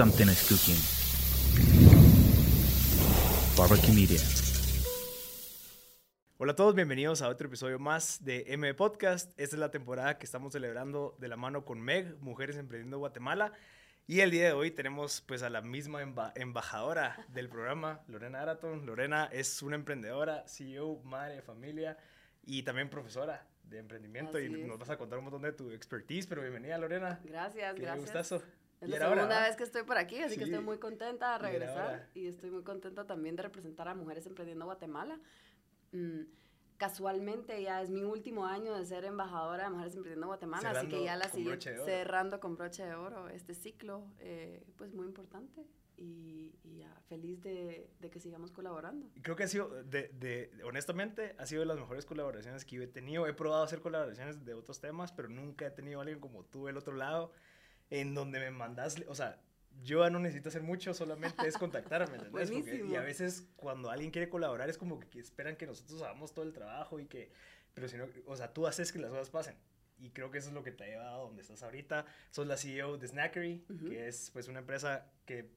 something is cooking. Barbecue Media. Hola a todos, bienvenidos a otro episodio más de M Podcast. Esta es la temporada que estamos celebrando de la mano con Meg, Mujeres Emprendiendo Guatemala. Y el día de hoy tenemos pues a la misma emba- embajadora del programa, Lorena Araton. Lorena es una emprendedora, CEO, madre de familia y también profesora de emprendimiento. Así y es. nos vas a contar un montón de tu expertise, pero bienvenida Lorena. Gracias, Qué gracias. gustazo. Es Y la hora, segunda vez que estoy por aquí, así que Sí. estoy muy contenta de Y regresar y estoy muy contenta también de representar a Mujeres Emprendiendo Guatemala. Mm, casualmente ya es mi último año de ser embajadora de Mujeres Emprendiendo Guatemala, así que Cerrando ya la oro. cerrando con broche de oro este ciclo, eh, pues muy importante y, y ya feliz de, de que sigamos colaborando. Y Creo que ha sido, de, de- honestamente, ha sido de las mejores colaboraciones que yo he tenido. He probado hacer colaboraciones de otros temas, pero nunca he tenido a alguien como tú del otro lado, en donde me mandas, o sea, yo no necesito hacer mucho, solamente es contactarme, ¿entendés? Porque- y a veces cuando alguien quiere colaborar es como que, esperan que nosotros hagamos todo el trabajo y que, pero si no, o sea, tú haces que las cosas pasen. Y creo que eso es lo que te ha llevado a donde estás ahorita. Sos la CEO de Snackery, Ujú. que es pues una empresa que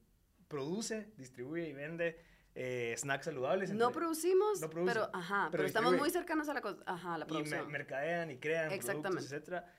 produce, distribuye y vende eh, snacks saludables. No producimos, no pero, ajá, pero pero, estamos muy cercanos a la, co- ajá, a la y me- producción. mercadean y crean productos, Exactamente. etcétera,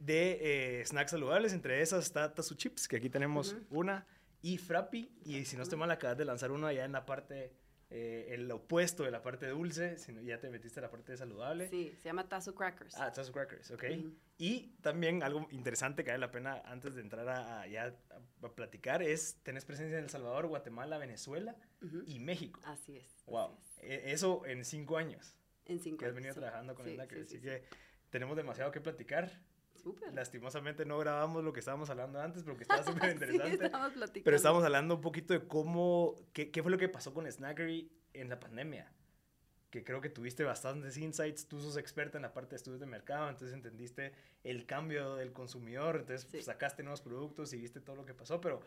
de eh, snacks saludables. Entre esas está Tazu Chips, que aquí tenemos Ujú. una, y Frappi. Y si no estoy mal, acabas de lanzar uno allá en la parte, eh, el opuesto de la parte dulce, si no- ya te metiste a la parte saludable. Sí, se llama Tazo Crackers. Ah, Tazo Crackers, ok. Ujú. Y también algo interesante que vale la pena antes de entrar a, a- ya a, a platicar es, tenés presencia en El Salvador, Guatemala, Venezuela Ujú. y México. Así es. así Wow. es. E- Eso en cinco años En cinco que has venido sí. trabajando con Sí, el Snacker. sí, Así sí, que tenemos demasiado que platicar. Súper. Lastimosamente no grabamos lo que estábamos hablando antes porque estaba súper Sí, interesante. estamos platicando. pero estábamos hablando un poquito de cómo, qué, qué fue lo que pasó con Snackery en la pandemia. Que creo que tuviste bastantes insights. Tú sos experta en la parte de estudios de mercado, entonces entendiste el cambio del consumidor, entonces Sí. sacaste nuevos productos y viste todo lo que pasó. Pero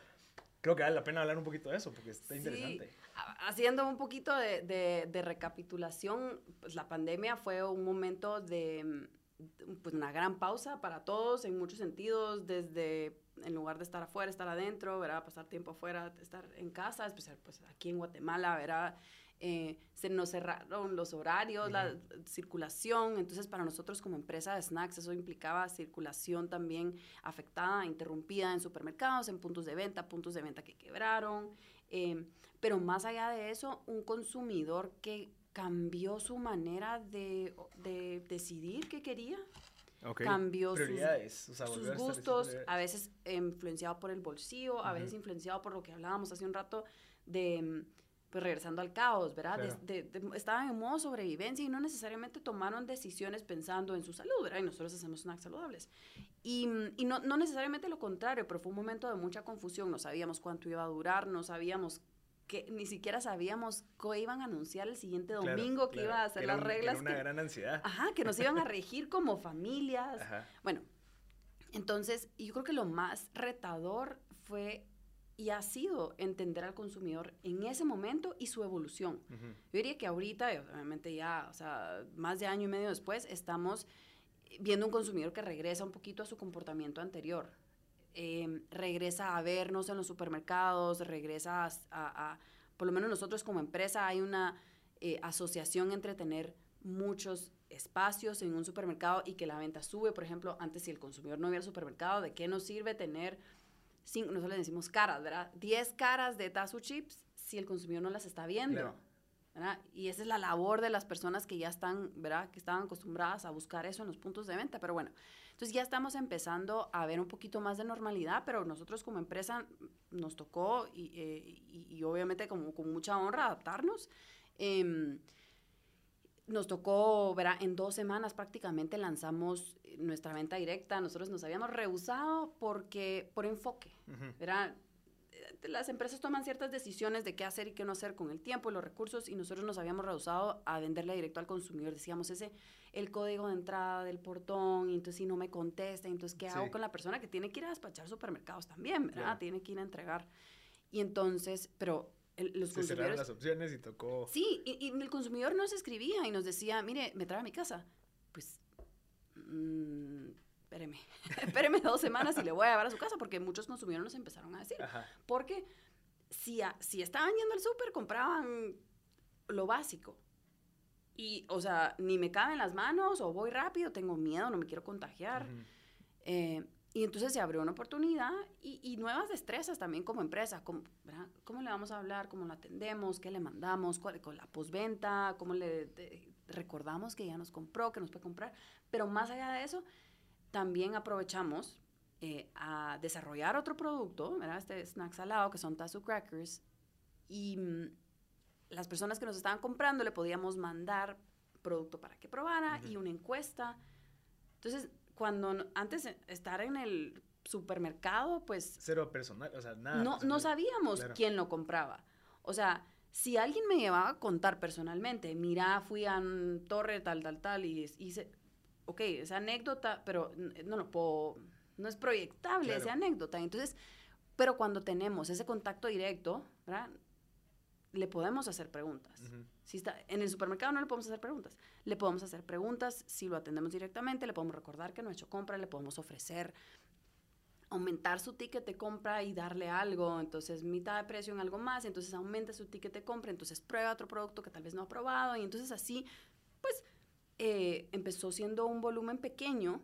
creo que vale la pena hablar un poquito de eso porque está Sí, interesante. ha- Haciendo un poquito de, de- de recapitulación, pues la pandemia fue un momento de pues, una gran pausa para todos en muchos sentidos, desde en lugar de estar afuera, estar adentro, ¿verdad? pasar tiempo afuera, estar en casa, especial pues aquí en Guatemala, ¿verdad? Eh, se nos cerraron los horarios, la circulación, entonces para nosotros como empresa de snacks eso implicaba circulación también afectada, interrumpida en supermercados, en puntos de venta, puntos de venta que quebraron, eh, pero más allá de eso, un consumidor que cambió su manera de, de decidir qué quería, Ok. cambió sus, o sea, sus gustos, a veces influenciado por el bolsillo, a Ujú. veces influenciado por lo que hablábamos hace un rato de, pues regresando al caos, ¿verdad? De- Claro. de- de- estaban en modo sobrevivencia y no necesariamente tomaron decisiones pensando en su salud, ¿verdad? Y nosotros hacemos snacks saludables. Y, y no, no necesariamente lo contrario, pero fue un momento de mucha confusión, no sabíamos cuánto iba a durar, no sabíamos que ni siquiera sabíamos qué iban a anunciar el siguiente Claro, domingo, que claro, iba a hacer era las un- que era reglas. una que- gran ansiedad. Ajá, que nos iban a regir como familias. Ajá. Bueno, entonces yo creo que lo más retador fue y ha sido entender al consumidor en ese momento y su evolución. Yo diría que ahorita, obviamente ya, o sea, más de año y medio después, estamos viendo un consumidor que regresa un poquito a su comportamiento anterior. Eh, regresa a vernos en los supermercados, regresa a, a- a- por lo menos nosotros como empresa hay una eh, asociación entre tener muchos espacios en un supermercado y que la venta sube. Por ejemplo, antes si el consumidor no iba al supermercado, ¿de qué nos sirve tener, cinco, nosotros le decimos caras, ¿verdad? 10 caras de Tazu Chips si el consumidor no las está viendo. Claro. ¿verdad? Y esa es la labor de las personas que ya están, ¿verdad? Que estaban acostumbradas a buscar eso en los puntos de venta. Pero bueno, entonces ya estamos empezando a ver un poquito más de normalidad, pero nosotros como empresa nos tocó y, eh, y- y obviamente como con mucha honra adaptarnos. Em, nos tocó, ¿verdad? En dos semanas prácticamente lanzamos eh, nuestra venta directa. Nosotros nos habíamos rehusado porque, por enfoque. ¿verdad? Las empresas toman ciertas decisiones de qué hacer y qué no hacer con el tiempo y los recursos y nosotros nos habíamos rehusado a venderle directo al consumidor. Decíamos, ese, el código de entrada del portón, y entonces si no me contesta, entonces ¿qué Sí. hago con la persona que tiene que ir a despachar supermercados también, ¿verdad? Claro. Tiene que ir a entregar. Y entonces, pero el- los Se cerraron consumidores... las opciones y tocó. Sí, y, y el consumidor nos escribía y nos decía, mire, me trae a mi casa. Pues, mm, espéreme, espéreme dos semanas y le voy a llevar a su casa, porque muchos consumidores nos empezaron a decir. Ajá. Porque si, a- si estaban yendo al súper, compraban lo básico. Y, o sea, ni me caben las manos, o voy rápido, tengo miedo, no me quiero contagiar. Ujú. Eh, y entonces se abrió una oportunidad y, y nuevas destrezas también como empresa. Como. ¿Cómo le vamos a hablar? ¿Cómo lo atendemos? ¿Qué le mandamos? ¿Cuál- con la postventa? ¿Cómo le de- recordamos que ya nos compró, que nos puede comprar? Pero más allá de eso, también aprovechamos eh, a desarrollar otro producto, ¿verdad? Este snack salado, que son Tazo Crackers. Y mm, las personas que nos estaban comprando le podíamos mandar producto para que probara y una encuesta. Entonces, cuando antes de estar en el supermercado, pues Cero personal, o sea, nada. no, no sabíamos Claro. quién lo compraba. O sea, si alguien me llevaba a contar personalmente, mira, fui a mm, Torre tal, tal, tal, y hice, ok, esa anécdota, pero n- no lo puedo, no es proyectable Claro. esa anécdota. Entonces, pero cuando tenemos ese contacto directo, ¿verdad? Le podemos hacer preguntas. Ujú. Si está, en el supermercado no le podemos hacer preguntas. Le podemos hacer preguntas si lo atendemos directamente, le podemos recordar que no ha hecho compra, le podemos ofrecer aumentar su ticket de compra y darle algo, entonces mitad de precio en algo más, entonces aumenta su ticket de compra, entonces prueba otro producto que tal vez no ha probado y entonces así, pues eh, empezó siendo un volumen pequeño,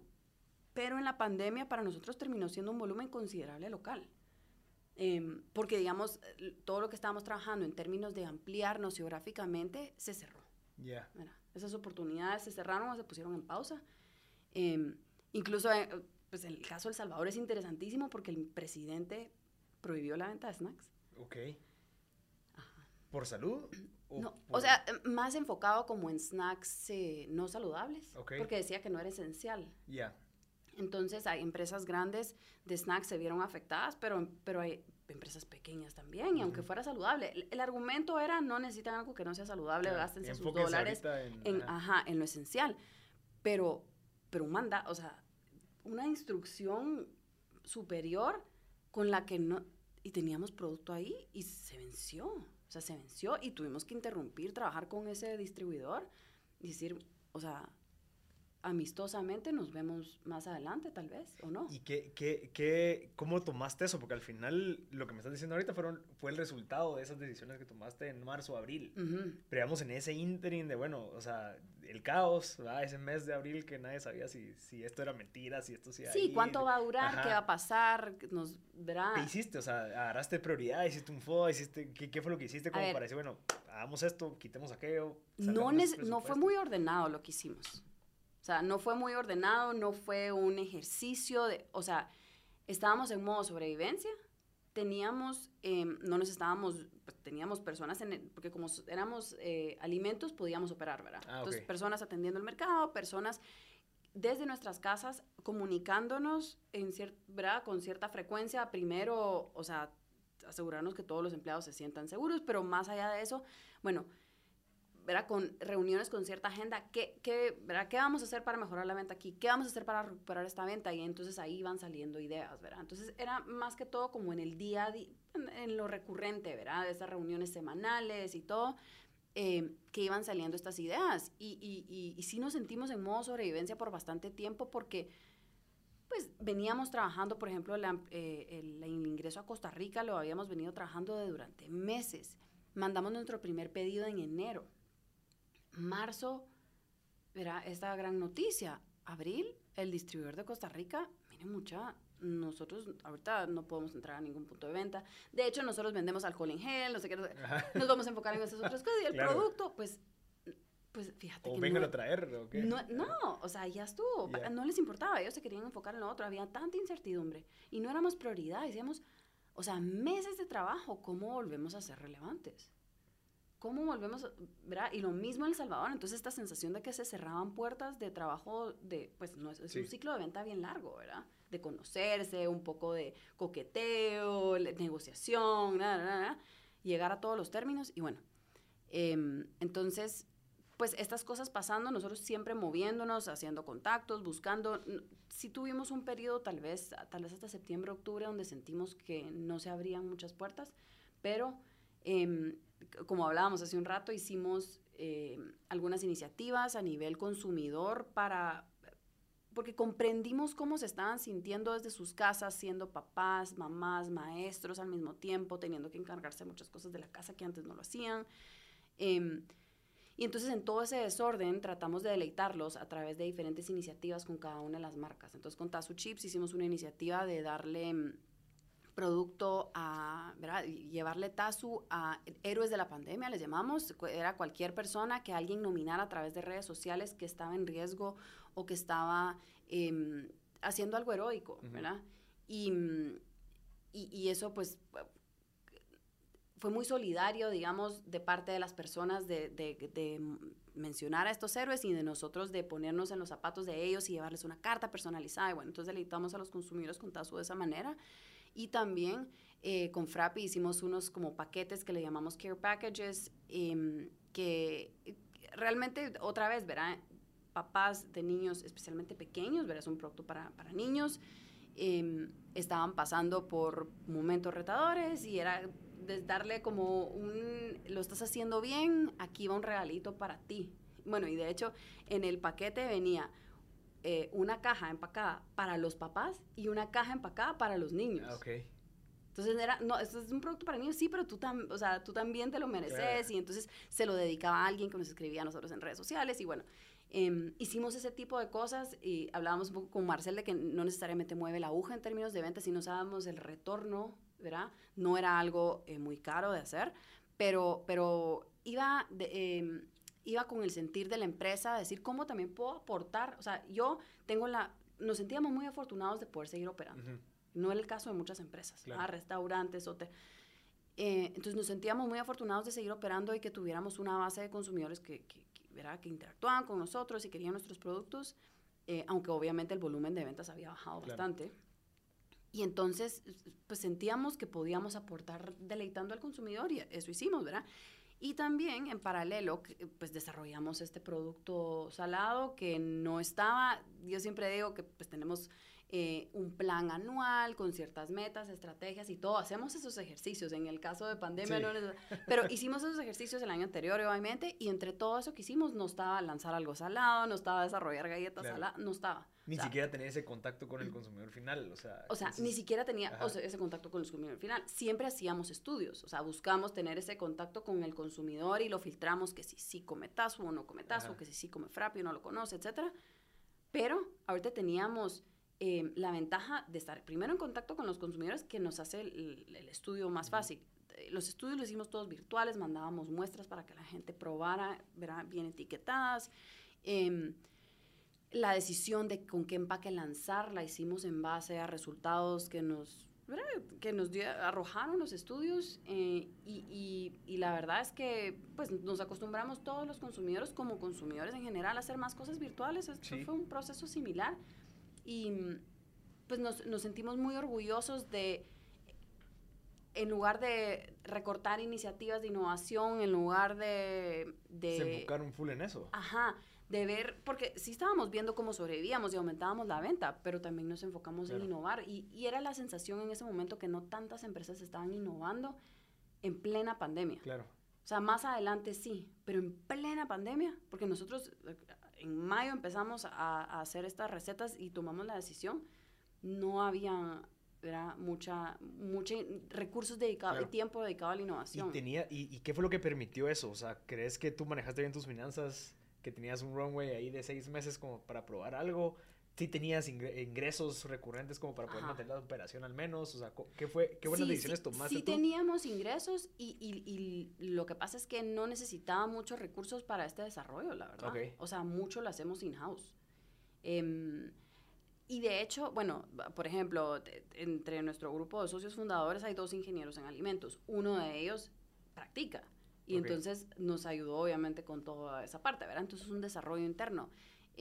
pero en la pandemia para nosotros terminó siendo un volumen considerable local. Em, porque, digamos, todo lo que estábamos trabajando en términos de ampliarnos geográficamente se cerró. Esas oportunidades se cerraron o se pusieron en pausa. Em, incluso, eh, pues el caso de El Salvador es interesantísimo porque el presidente prohibió la venta de snacks. Ok. ¿Por salud? No, o sea, más enfocado como en snacks eh, no saludables, porque decía que no era esencial. Ya. Entonces, hay empresas grandes de snacks se vieron afectadas, pero, pero hay empresas pequeñas también, y aunque fuera saludable. El, el argumento era, no necesitan algo que no sea saludable, Claro, gástense sus dólares en- en, ajá. ajá, en lo esencial. Pero, pero un manda, o sea, una instrucción superior con la que no, y teníamos producto ahí y se venció. O sea, se venció y tuvimos que interrumpir, trabajar con ese distribuidor decir, o sea, amistosamente nos vemos más adelante tal vez, ¿o no? ¿Y qué, qué, qué, cómo tomaste eso? Porque al final lo que me estás diciendo ahorita fueron, fue el resultado de esas decisiones que tomaste en marzo, abril. Ujú. Pero digamos en ese interim de, bueno, o sea, el caos, ¿verdad? Ese mes de abril que nadie sabía si, si esto era mentira, si esto sí Sí, ir. ¿cuánto va a durar? Ajá. ¿Qué va a pasar? Nos verá. ¿Qué hiciste? O sea, agarraste prioridad, hiciste un FOA, hiciste, ¿qué, qué fue lo que hiciste como para decir, bueno, hagamos esto, quitemos aquello? no, no fue muy ordenado lo que hicimos. O sea, no fue muy ordenado, no fue un ejercicio de, o sea, estábamos en modo sobrevivencia, teníamos, em, no nos estábamos, pues, teníamos personas en, el- porque como éramos eh, alimentos, podíamos operar, ¿verdad? Ah, Entonces, ok. personas atendiendo el mercado, personas desde nuestras casas comunicándonos en cier- ¿verdad? con cierta frecuencia, primero, o sea, asegurarnos que todos los empleados se sientan seguros, pero más allá de eso, bueno, ¿verdad? Con reuniones con cierta agenda, ¿qué, qué, ¿verdad? ¿qué vamos a hacer para mejorar la venta aquí? ¿Qué vamos a hacer para recuperar esta venta? Y entonces ahí van saliendo ideas, ¿verdad? Entonces era más que todo como en el día a día, en, lo recurrente, ¿verdad? De esas reuniones semanales y todo, eh, que iban saliendo estas ideas. Y, y, y, y sí nos sentimos en modo sobrevivencia por bastante tiempo porque pues veníamos trabajando, por ejemplo, la- eh, el, el ingreso a Costa Rica lo habíamos venido trabajando de durante meses. Mandamos nuestro primer pedido en enero. Marzo, era esta gran noticia. Abril, el distribuidor de Costa Rica, miren mucha, nosotros ahorita no podemos entrar a ningún punto de venta. De hecho, nosotros vendemos alcohol en gel, no sé qué, no sé- Ajá. nos vamos a enfocar en esas otras cosas. Y el Claro. producto, pues, pues fíjate O que vengan no- a traer, ¿o qué? no, no, o sea, ya estuvo. Ya. No les importaba, ellos se querían enfocar en lo otro. Había tanta incertidumbre y no éramos prioridad. Decíamos, o sea, meses de trabajo, ¿cómo volvemos a ser relevantes? ¿Cómo volvemos, verdad? Y lo mismo en El Salvador. Entonces, esta sensación de que se cerraban puertas de trabajo, de, pues, no es, es un Sí. ciclo de venta bien largo, ¿verdad? De conocerse, un poco de coqueteo, negociación, nada, nada, nada, llegar a todos los términos. Y bueno, em, entonces, pues estas cosas pasando, nosotros siempre moviéndonos, haciendo contactos, buscando. Sí tuvimos un periodo, tal vez, tal vez hasta septiembre, octubre, donde sentimos que no se abrían muchas puertas, pero em, c- como hablábamos hace un rato, hicimos em, algunas iniciativas a nivel consumidor para porque comprendimos cómo se estaban sintiendo desde sus casas, siendo papás, mamás, maestros al mismo tiempo, teniendo que encargarse muchas cosas de la casa que antes no lo hacían. Em, y entonces en todo ese desorden tratamos de deleitarlos a través de diferentes iniciativas con cada una de las marcas. Entonces con Tazu Chips hicimos una iniciativa de darle mm, producto a, ¿verdad? llevarle Tazu a héroes de la pandemia, les llamamos, era cualquier persona que alguien nominara a través de redes sociales que estaba en riesgo o que estaba em, haciendo algo heroico, ¿verdad? Y, mm, y, y, eso pues fue muy solidario, digamos, de parte de las personas de, de, mencionar a estos héroes y de nosotros de ponernos en los zapatos de ellos y llevarles una carta personalizada. Y bueno, entonces deleitamos a los consumidores con Tazo de esa manera. Y también eh, con Frappi hicimos unos como paquetes que le llamamos care packages, em, que realmente otra vez, ¿verdad? Papás de niños, especialmente pequeños, ¿verdad? Es un producto para, para niños. Em, estaban pasando por momentos retadores y era darle como un, lo estás haciendo bien, aquí va un regalito para ti. Bueno, y de hecho en el paquete venía eh, una caja empacada para los papás y una caja empacada para los niños. Ah, ok. Entonces era, no, esto es un producto para niños, sí, pero tú, o sea, tú también te lo mereces. Y entonces se lo dedicaba a alguien que nos escribía a nosotros en redes sociales. Y bueno, em, hicimos ese tipo de cosas y hablábamos un poco con Marcel de que no necesariamente mueve la aguja en términos de ventas, sino sabemos el retorno ¿verdad? No era algo eh, muy caro de hacer, pero, pero iba, em, iba con el sentir de la empresa, decir cómo también puedo aportar. O sea, yo tengo la... Nos sentíamos muy afortunados de poder seguir operando. No es el caso de muchas empresas, restaurantes, hoteles. Eh, entonces nos sentíamos muy afortunados de seguir operando y que tuviéramos una base de consumidores que, que, que interactuaban con nosotros y querían nuestros productos, eh, aunque obviamente el volumen de ventas había bajado bastante. Y entonces, pues sentíamos que podíamos aportar deleitando al consumidor y eso hicimos, ¿verdad? Y también en paralelo, pues desarrollamos este producto salado que no estaba, yo siempre digo que pues tenemos eh, un plan anual con ciertas metas, estrategias y todo. Hacemos esos ejercicios. En el caso de pandemia, no pero hicimos esos ejercicios el año anterior, obviamente, y entre todo eso que hicimos, no estaba lanzar algo salado, no estaba desarrollar galletas saladas, no estaba. Ni siquiera tenía ese contacto con el consumidor final, o sea. O sea, ni siquiera tenía ese contacto con el consumidor final. Siempre hacíamos estudios, o sea, buscamos tener ese contacto con el consumidor y lo filtramos que si sí come tazo o no come tazo, que si sí come frappio o no lo conoce, etcétera. Pero ahorita teníamos Em, la ventaja de estar primero en contacto con los consumidores que nos hace el, estudio más fácil. Eh, los estudios los hicimos todos virtuales, mandábamos muestras para que la gente probara, verá, bien etiquetadas. Em, la decisión de con qué empaque lanzar la hicimos en base a resultados que nos, que nos arrojaron los estudios eh, y, y, la verdad es que pues, nos acostumbramos todos los consumidores como consumidores en general a hacer más cosas virtuales. Esto fue un proceso similar y pues nos, nos sentimos muy orgullosos de, en lugar de recortar iniciativas de innovación, en lugar de... de Se enfocaron full en eso. Ajá, de ver, porque sí estábamos viendo cómo sobrevivíamos y aumentábamos la venta, pero también nos enfocamos en innovar. Y, y, era la sensación en ese momento que no tantas empresas estaban innovando en plena pandemia. Claro. O sea, más adelante sí, pero en plena pandemia, porque nosotros en mayo empezamos a, hacer estas recetas y tomamos la decisión, no había era mucha, mucha recursos dedicados y tiempo dedicado a la innovación. ¿Y, tenía, y, qué fue lo que permitió eso? O sea, ¿crees que tú manejaste bien tus finanzas? ¿Que tenías un runway ahí de seis meses como para probar algo? Sí tenías ingresos recurrentes como para poder mantener la operación al menos? O sea, ¿qué, fue, qué buenas decisiones tomaste sí teníamos ingresos y, y, lo que pasa es que no necesitaba muchos recursos para este desarrollo, la verdad. O sea, mucho lo hacemos in-house. Em, y de hecho, bueno, por ejemplo, entre nuestro grupo de socios fundadores hay dos ingenieros en alimentos. Uno de ellos practica. Y entonces nos ayudó obviamente con toda esa parte, ¿verdad? Entonces es un desarrollo interno.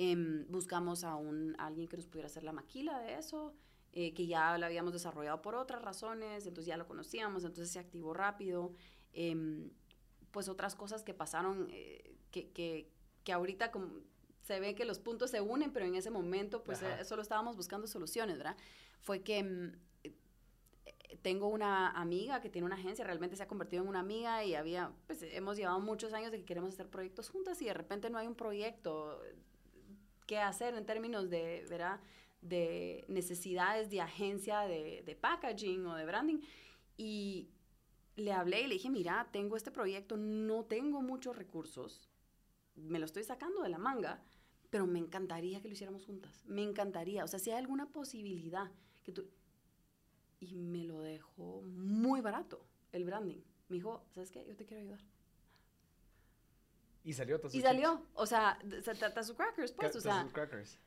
Em, buscamos a, un, alguien que nos pudiera hacer la maquila de eso, eh, que ya lo habíamos desarrollado por otras razones, entonces ya lo conocíamos, entonces se activó rápido. Em, pues otras cosas que pasaron, eh, que, que, que, ahorita como se ve que los puntos se unen, pero en ese momento pues eh, solo estábamos buscando soluciones, ¿verdad? Fue que em, tengo una amiga que tiene una agencia, realmente se ha convertido en una amiga y había, pues hemos llevado muchos años de que queremos hacer proyectos juntas y de repente no hay un proyecto qué hacer en términos de, ¿verdad? de necesidades de agencia de, de packaging o de branding. Y le hablé y le dije, mira, tengo este proyecto, no tengo muchos recursos, me lo estoy sacando de la manga, pero me encantaría que lo hiciéramos juntas. Me encantaría. O sea, si hay alguna posibilidad que tú... Y me lo dejó muy barato, el branding. Me dijo, ¿sabes qué? Yo te quiero ayudar. Y salió Tazu Y salió. O sea, Tazu Crackers, pues. O sea, Crackers.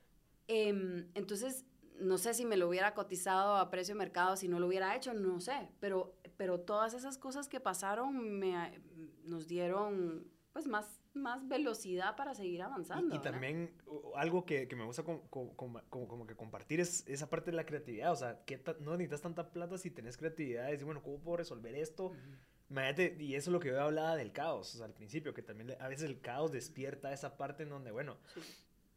Em, entonces, no sé si me lo hubiera cotizado a precio de mercado, si no lo hubiera hecho, no sé. Pero, pero todas esas cosas que pasaron me, nos dieron pues más, más velocidad para seguir avanzando. Y, también algo que, que, me gusta como, como, como, que compartir es esa parte de la creatividad. O sea, que no necesitas tanta plata si tenés creatividad. Decir, bueno, ¿cómo puedo resolver esto? Y eso es lo que yo hablaba del caos, o sea, al principio, que también a veces el caos despierta esa parte en donde, bueno,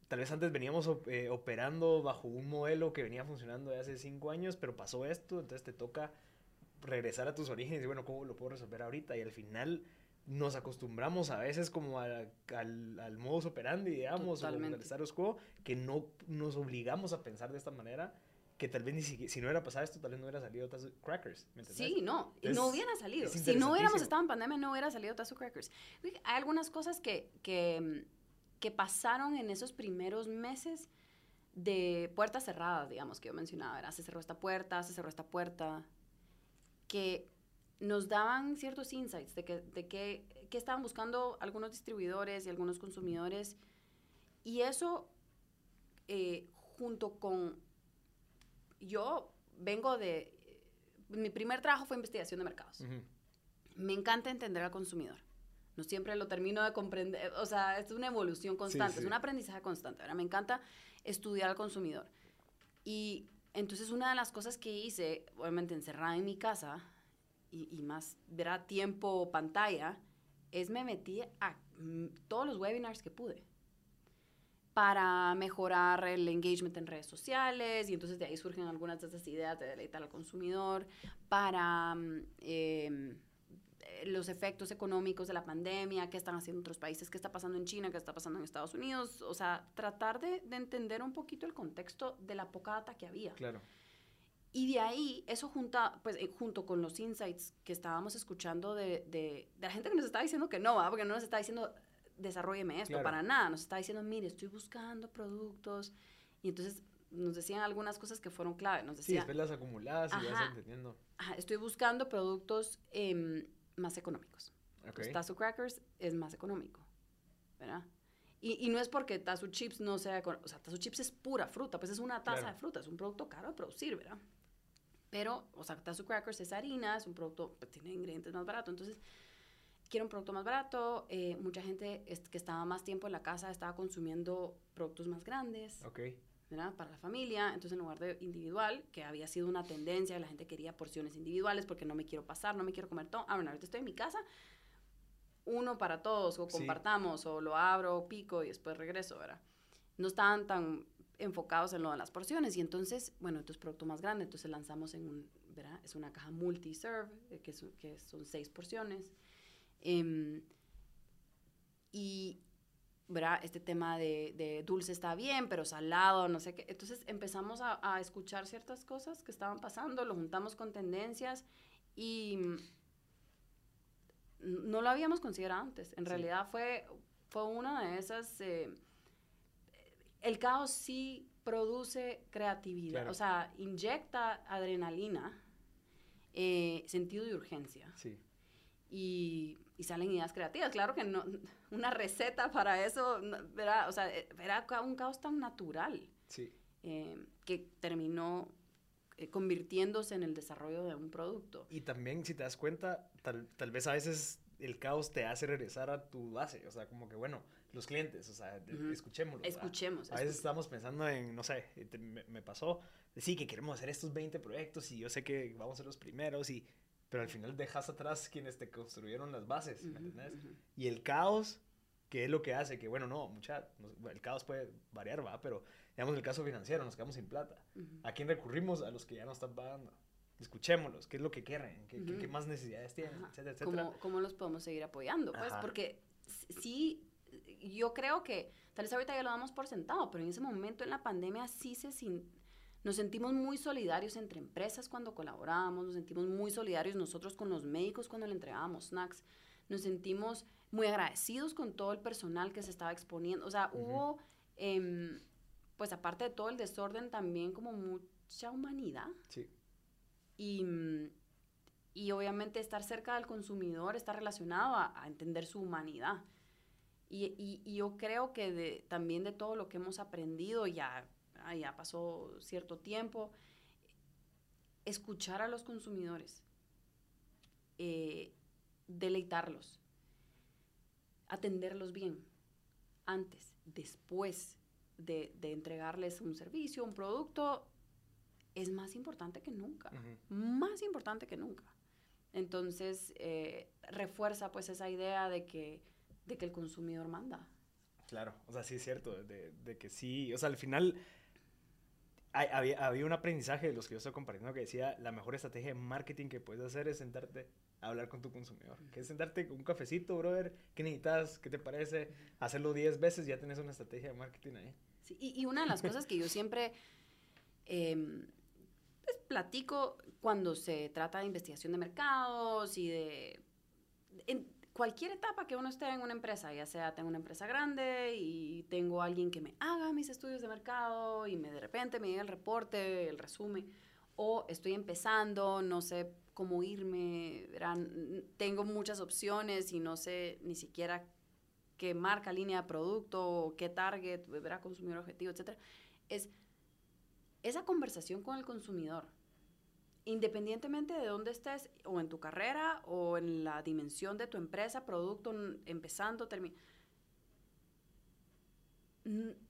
tal vez antes veníamos eh, operando bajo un modelo que venía funcionando de hace cinco años, pero pasó esto, entonces te toca regresar a tus orígenes y bueno, ¿cómo lo puedo resolver ahorita? Y al final nos acostumbramos a veces como al, al modus operandi, digamos, Totalmente. o al status quo, que no nos obligamos a pensar de esta manera que tal vez ni siquiera, si no hubiera pasado esto, tal vez no hubiera salido Tazo Crackers. ¿me sí, no, no hubiera salido. Si no hubiéramos estado en pandemia, no hubiera salido Tazo Crackers. Hay algunas cosas que, que, que pasaron en esos primeros meses de puertas cerradas, digamos, que yo mencionaba, ¿verdad? Se cerró esta puerta, se cerró esta puerta, que nos daban ciertos insights de que, de que, que estaban buscando algunos distribuidores y algunos consumidores. Y eso, eh, junto con yo vengo de... Mi primer trabajo fue investigación de mercados. Me encanta entender al consumidor. No siempre lo termino de comprender. O sea, es una evolución constante, es un aprendizaje constante. Ahora, me encanta estudiar al consumidor. Y entonces una de las cosas que hice, obviamente encerrada en mi casa y, y más, verá, tiempo pantalla, es me metí a mm, todos los webinars que pude para mejorar el engagement en redes sociales y entonces de ahí surgen algunas de esas ideas de deleitar al consumidor, para em, los efectos económicos de la pandemia, qué están haciendo otros países, qué está pasando en China, qué está pasando en Estados Unidos, o sea, tratar de, entender un poquito el contexto de la poca data que había. Claro. Y de ahí, eso junta, pues, eh, junto con los insights que estábamos escuchando de, de, de la gente que nos está diciendo que no, porque no nos está diciendo, desarrolleme esto, para nada. Nos está diciendo, mire, estoy buscando productos. Y entonces nos decían algunas cosas que fueron clave. Nos decía, sí, después las acumuladas y vas entendiendo. estoy buscando productos em, más económicos. Okay. Tazo Crackers es más económico, ¿verdad? Y, y, no es porque Tazo Chips no sea, o sea, Tazo Chips es pura fruta, pues es una taza de fruta, es un producto caro de producir, ¿verdad? Pero, o sea, Tazo Crackers es harina, es un producto, pues, tiene ingredientes más baratos, entonces quiero un producto más barato. Eh, mucha gente que estaba más tiempo en la casa estaba consumiendo productos más grandes. Ok. ¿verdad? Para la familia. Entonces, en lugar de individual, que había sido una tendencia, la gente quería porciones individuales porque no me quiero pasar, no me quiero comer todo. Ah, bueno, ahorita estoy en mi casa. Uno para todos, o compartamos, o lo abro, pico y después regreso, ¿verdad? No estaban tan enfocados en lo de las porciones. Y entonces, bueno, esto es producto más grande. Entonces lanzamos en un, ¿verdad? Es una caja multi-serve, eh, que, que son seis porciones. Em, y, ¿verdad? Este tema de, dulce está bien, pero salado, no sé qué. Entonces empezamos a, escuchar ciertas cosas que estaban pasando, lo juntamos con tendencias y no lo habíamos considerado antes. En realidad fue, fue una de esas... Eh, el caos sí produce creatividad, o sea, inyecta adrenalina, eh, sentido de urgencia. Sí. Y y salen ideas creativas. Claro que no, una receta para eso, era, o sea, era un caos tan natural sí. eh, que terminó eh, convirtiéndose en el desarrollo de un producto. Y también, si te das cuenta, tal, tal vez a veces el caos te hace regresar a tu base, o sea, como que, bueno, los clientes, o sea, escuchémoslo. Escuchemos. A veces estamos pensando en, no sé, me, me pasó, sí, que queremos hacer estos 20 proyectos y yo sé que vamos a ser los primeros y pero al final dejas atrás quienes te construyeron las bases, ¿me entiendes? Y el caos, que es lo que hace que, bueno, no, mucha, el caos puede variar, va, pero digamos el caso financiero, nos quedamos sin plata. ¿A quién recurrimos? A los que ya no están pagando. Escuchémoslos, qué es lo que quieren, qué, qué, más necesidades tienen, etcétera, etcétera. ¿Cómo, ¿Cómo, los podemos seguir apoyando? Pues porque sí, yo creo que, tal vez ahorita ya lo damos por sentado, pero en ese momento en la pandemia sí se sin, nos sentimos muy solidarios entre empresas cuando colaborábamos, nos sentimos muy solidarios nosotros con los médicos cuando le entregábamos snacks, nos sentimos muy agradecidos con todo el personal que se estaba exponiendo. O sea, hubo, em, pues aparte de todo el desorden, también como mucha humanidad. Sí. Y, y obviamente estar cerca del consumidor está relacionado a, a entender su humanidad. Y, y, y, yo creo que de, también de todo lo que hemos aprendido, ya, ya pasó cierto tiempo, escuchar a los consumidores, eh, deleitarlos, atenderlos bien, antes, después de, de, entregarles un servicio, un producto, es más importante que nunca, uh -huh. más importante que nunca. Entonces, eh, refuerza pues esa idea de que, de que el consumidor manda. Claro, o sea, sí es cierto, de, de que sí, o sea, al final hay, había, había un aprendizaje de los que yo estoy compartiendo que decía, la mejor estrategia de marketing que puedes hacer es sentarte a hablar con tu consumidor. Que es sentarte con un cafecito, brother, ¿qué necesitas? ¿Qué te parece? Hacerlo 10 veces, ya tenés una estrategia de marketing ahí. Sí, y, y, una de las cosas que yo siempre eh, pues, platico cuando se trata de investigación de mercados y de... cualquier etapa que uno esté en una empresa, ya sea tengo una empresa grande y tengo alguien que me haga mis estudios de mercado y me de repente me llega el reporte, el resumen, o estoy empezando, no sé cómo irme, verán, tengo muchas opciones y no sé ni siquiera qué marca, línea de producto, qué target, verá consumidor objetivo, etc. Es esa conversación con el consumidor, independientemente de dónde estés, o en tu carrera, o en la dimensión de tu empresa, producto, empezando, terminando,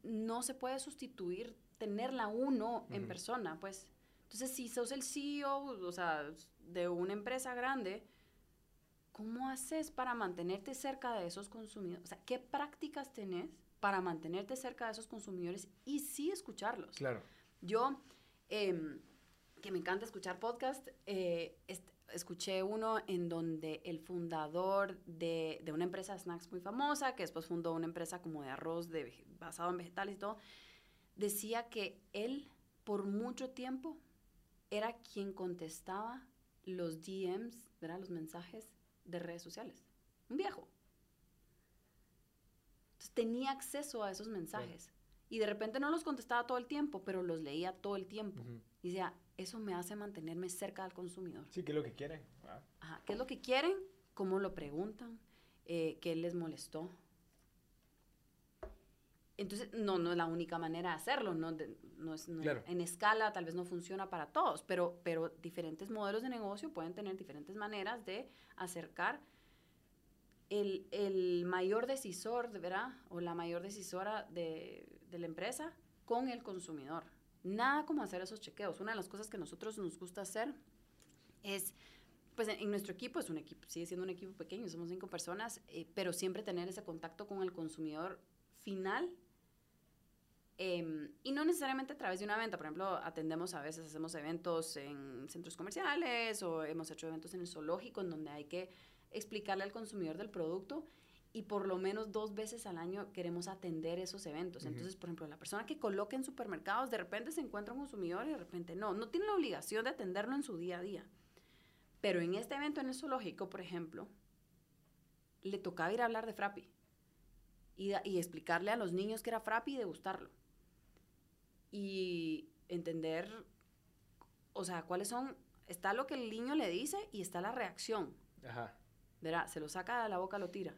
no se puede sustituir tenerla uno en uh -huh. persona, pues. Entonces, si sos el CEO, o sea, de una empresa grande, ¿cómo haces para mantenerte cerca de esos consumidores? O sea, ¿qué prácticas tenés para mantenerte cerca de esos consumidores y sí escucharlos? Claro. Yo, eh, que me encanta escuchar podcast, eh, escuché uno en donde el fundador de, de, una empresa de snacks muy famosa, que después fundó una empresa como de arroz de, basado en vegetales y todo, decía que él por mucho tiempo era quien contestaba los DMs, ¿verdad? los mensajes de redes sociales. Un viejo. Entonces tenía acceso a esos mensajes. Sí. Y de repente no los contestaba todo el tiempo, pero los leía todo el tiempo. Uh -huh. Y decía, eso me hace mantenerme cerca del consumidor. Sí, ¿qué es lo que quieren? Ah. Ajá, ¿qué es lo que quieren? ¿Cómo lo preguntan? Eh, ¿Qué les molestó? Entonces, no, no es la única manera de hacerlo, no, de, no es, no, claro. en escala tal vez no funciona para todos, pero, pero diferentes modelos de negocio pueden tener diferentes maneras de acercar el, el mayor decisor, ¿verdad? O la mayor decisora de, de la empresa con el consumidor. Nada como hacer esos chequeos. Una de las cosas que nosotros nos gusta hacer es, pues en, en nuestro equipo, es un equipo, sigue siendo un equipo pequeño, somos cinco personas, eh, pero siempre tener ese contacto con el consumidor final eh, y no necesariamente a través de una venta. Por ejemplo, atendemos a veces, hacemos eventos en centros comerciales o hemos hecho eventos en el zoológico en donde hay que explicarle al consumidor del producto y por lo menos dos veces al año queremos atender esos eventos. Uh -huh. Entonces, por ejemplo, la persona que coloca en supermercados de repente se encuentra un consumidor y de repente no, no tiene la obligación de atenderlo en su día a día. Pero en este evento en el zoológico, por ejemplo, le tocaba ir a hablar de Frappi y, y explicarle a los niños que era Frappi y degustarlo y entender, o sea, cuáles son, está lo que el niño le dice y está la reacción. Ajá. Verá, se lo saca de la boca, lo tira.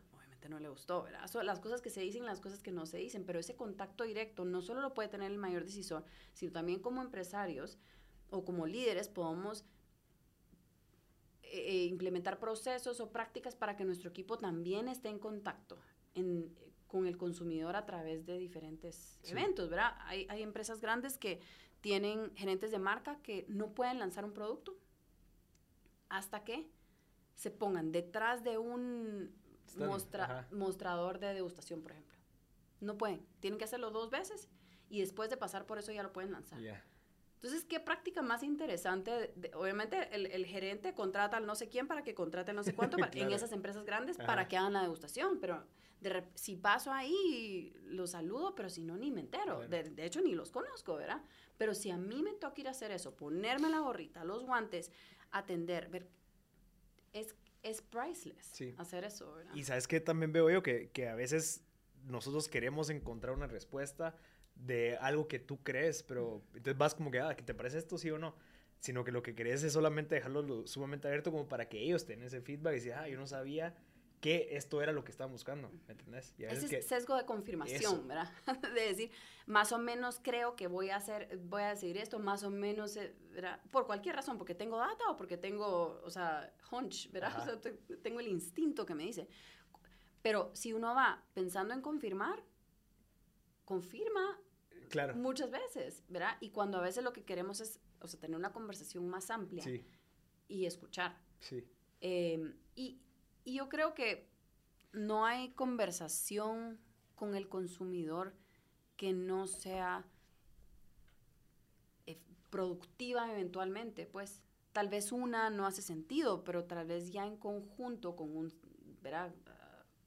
No le gustó, ¿verdad? So, las cosas que se dicen, las cosas que no se dicen, pero ese contacto directo no solo lo puede tener el mayor decisor, sino también como empresarios o como líderes podemos eh, implementar procesos o prácticas para que nuestro equipo también esté en contacto en, con el consumidor a través de diferentes sí. eventos, ¿verdad? Hay, hay, empresas grandes que tienen gerentes de marca que no pueden lanzar un producto hasta que se pongan detrás de un mostra mostrador de degustación, por ejemplo. No pueden, tienen que hacerlo dos veces y después de pasar por eso ya lo pueden lanzar. Yeah. Entonces, ¿qué práctica más interesante? de- de- obviamente, el, el gerente contrata al no sé quién para que contrate al no sé cuánto para- en esas empresas grandes Ajá. para que hagan la degustación, pero de si paso ahí, los saludo, pero si no, ni me entero. De, de hecho, ni los conozco, ¿verdad? Pero si a mí me toca ir a hacer eso, ponerme la gorrita, los guantes, atender, ver, es, es priceless Sí. hacer eso, ¿verdad? Y sabes que también veo yo que, que a veces nosotros queremos encontrar una respuesta de algo que tú crees, pero entonces vas como que, ah, ¿que te parece esto sí o no? Sino que lo que querés es solamente dejarlo lo sumamente abierto como para que ellos tengan ese feedback y decir, ah, yo no sabía que esto era lo que estaban buscando, ¿me entendés? Y a veces Ese que, es sesgo de confirmación, Eso. ¿verdad? de decir, más o menos creo que voy a hacer, voy a decidir esto, más o menos, eh, ¿verdad? Por cualquier razón, porque tengo data o porque tengo, o sea, hunch, ¿verdad? O sea, te- tengo el instinto que me dice. Pero si uno va pensando en confirmar, confirma claro, muchas veces, ¿verdad? Y cuando a veces lo que queremos es, o sea, tener una conversación más amplia sí, y escuchar. sí, Eh, y, y yo creo que no hay conversación con el consumidor que no sea eh, productiva eventualmente, pues tal vez una no hace sentido, pero tal vez ya en conjunto con un, ¿verdad?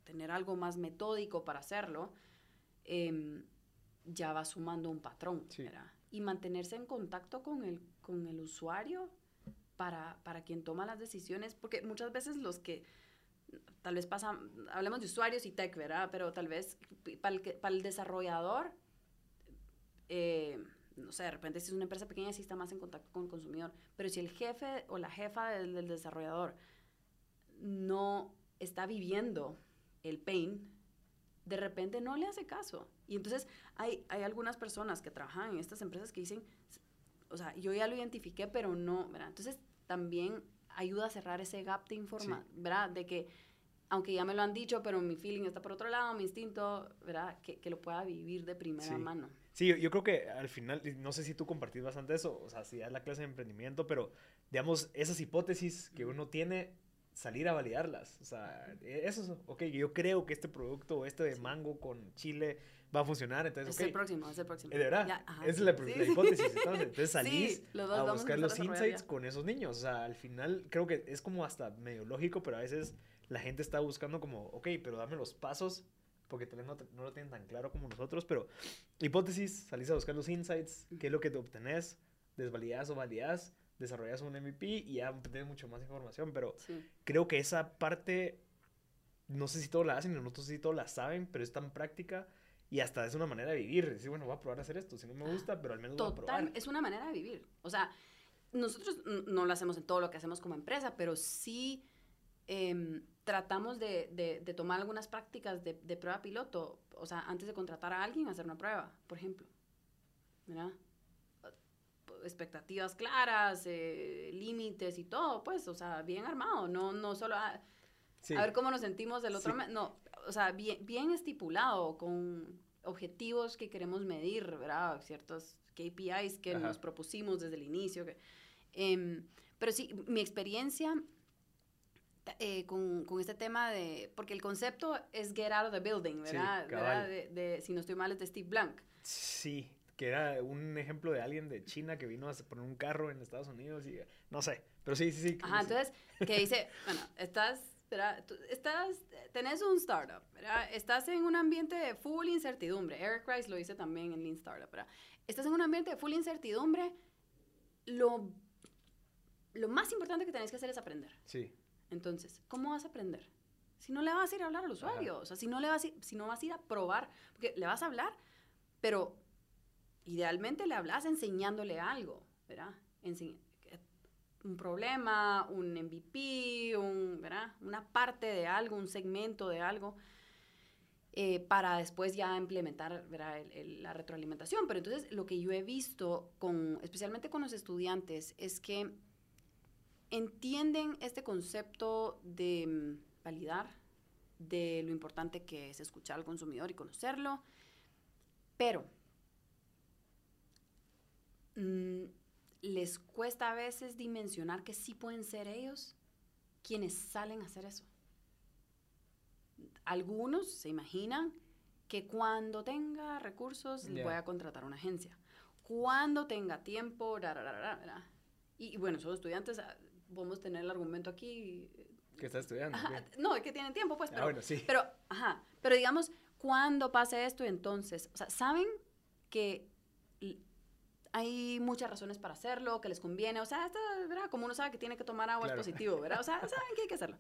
Tener algo más metódico para hacerlo, em, ya va sumando un patrón, Sí. ¿verdad? Y mantenerse en contacto con el, con el usuario para, para quien toma las decisiones, porque muchas veces los que, tal vez pasan, hablemos de usuarios y tech, ¿verdad? Pero tal vez para el, para el desarrollador, eh, no sé, de repente si es una empresa pequeña sí está más en contacto con el consumidor, pero si el jefe o la jefa del, del desarrollador no está viviendo el pain, de repente no le hace caso. Y entonces hay, hay algunas personas que trabajan en estas empresas que dicen, o sea, yo ya lo identifiqué, pero no, ¿verdad? Entonces también ayuda a cerrar ese gap de información, ¿verdad? De que, aunque ya me lo han dicho, pero mi feeling está por otro lado, mi instinto, ¿verdad? Que, que lo pueda vivir de primera Sí. mano. Sí, yo, yo creo que al final, no sé si tú compartís bastante eso, o sea, si das la clase de emprendimiento, pero digamos, esas hipótesis que uno tiene, salir a validarlas. O sea, e- eso es, ok, yo creo que este producto este de mango con chile va a funcionar, entonces, es ok. el próximo, es el próximo. Eh, ¿De verdad? Ya, Esa es sí, la, sí, la sí. hipótesis. Entonces, entonces salís Sí, los a buscar los a insights ya. con esos niños. O sea, al final creo que es como hasta medio lógico, pero a veces la gente está buscando como, ok, pero dame los pasos, porque tal vez no, no lo tienen tan claro como nosotros, pero hipótesis, salís a buscar los insights, qué es lo que te obtenés, desvalidás o validás, desarrollas un MVP y ya obtenés mucho más información, pero Sí. creo que esa parte, no sé si todos la hacen, no sé si todos la saben, pero es tan práctica y hasta es una manera de vivir. Decir, bueno, voy a probar a hacer esto, si no me gusta, pero al menos voy a Total, probar. es una manera de vivir. O sea, nosotros no lo hacemos en todo lo que hacemos como empresa, pero sí em, tratamos de, de- de tomar algunas prácticas de, de prueba piloto. O sea, antes de contratar a alguien, hacer una prueba, por ejemplo. ¿Verdad? Expectativas claras, eh, límites y todo, pues, o sea, bien armado. No, no solo a, Sí, a ver cómo nos sentimos del otro. Sí. me- No, o sea, bien, bien estipulado, con objetivos que queremos medir, ¿verdad? Ciertos KPIs que Ajá. nos propusimos desde el inicio. que- em, pero sí, mi experiencia eh, con, con este tema de... Porque el concepto es get out of the building, Sí, ¿verdad? cabal. ¿verdad? De, de- si no estoy mal, es de Steve Blank. sí, que era un ejemplo de alguien de China que vino a poner un carro en Estados Unidos y no sé, pero sí, sí, sí. Ajá, sí. entonces, que dice, bueno, estás, ¿verdad? Tú estás, tenés un startup, ¿verdad? Estás en un ambiente de full incertidumbre. Eric Rice lo dice también en Lean Startup, ¿verdad? Estás en un ambiente de full incertidumbre. Lo, lo más importante que tenés que hacer es aprender. Sí, Entonces, ¿cómo vas a aprender? Si no le vas a ir a hablar al usuario, o sea, si no, le vas a, ir- si no vas a ir a probar, porque le vas a hablar, pero idealmente le hablas enseñándole algo, ¿verdad? Un problema, un MVP, una parte de algo, un segmento de algo, eh, para después ya implementar la retroalimentación. Pero entonces lo que yo he visto, con, especialmente con los estudiantes, es que entienden este concepto de mm, validar, de lo importante que es escuchar al consumidor y conocerlo, pero mm, les cuesta a veces dimensionar que sí pueden ser ellos quienes salen a hacer eso. Algunos se imaginan que cuando tenga recursos Ya. voy a contratar una agencia. cuando tenga tiempo, ra, ra, ra. Y, y bueno, somos estudiantes, ah, podemos tener el argumento aquí. ¿Qué estás estudiando? No, es que tienen tiempo, pues, Ah, pero, bueno, sí. pero, ajá, pero digamos, cuando pase esto, entonces, o sea, saben que hay muchas razones para hacerlo, que les conviene, o sea, esto, ¿verdad? Como uno sabe que tiene que tomar agua Claro. es positivo, ¿verdad? O sea, saben que hay que hacerlo.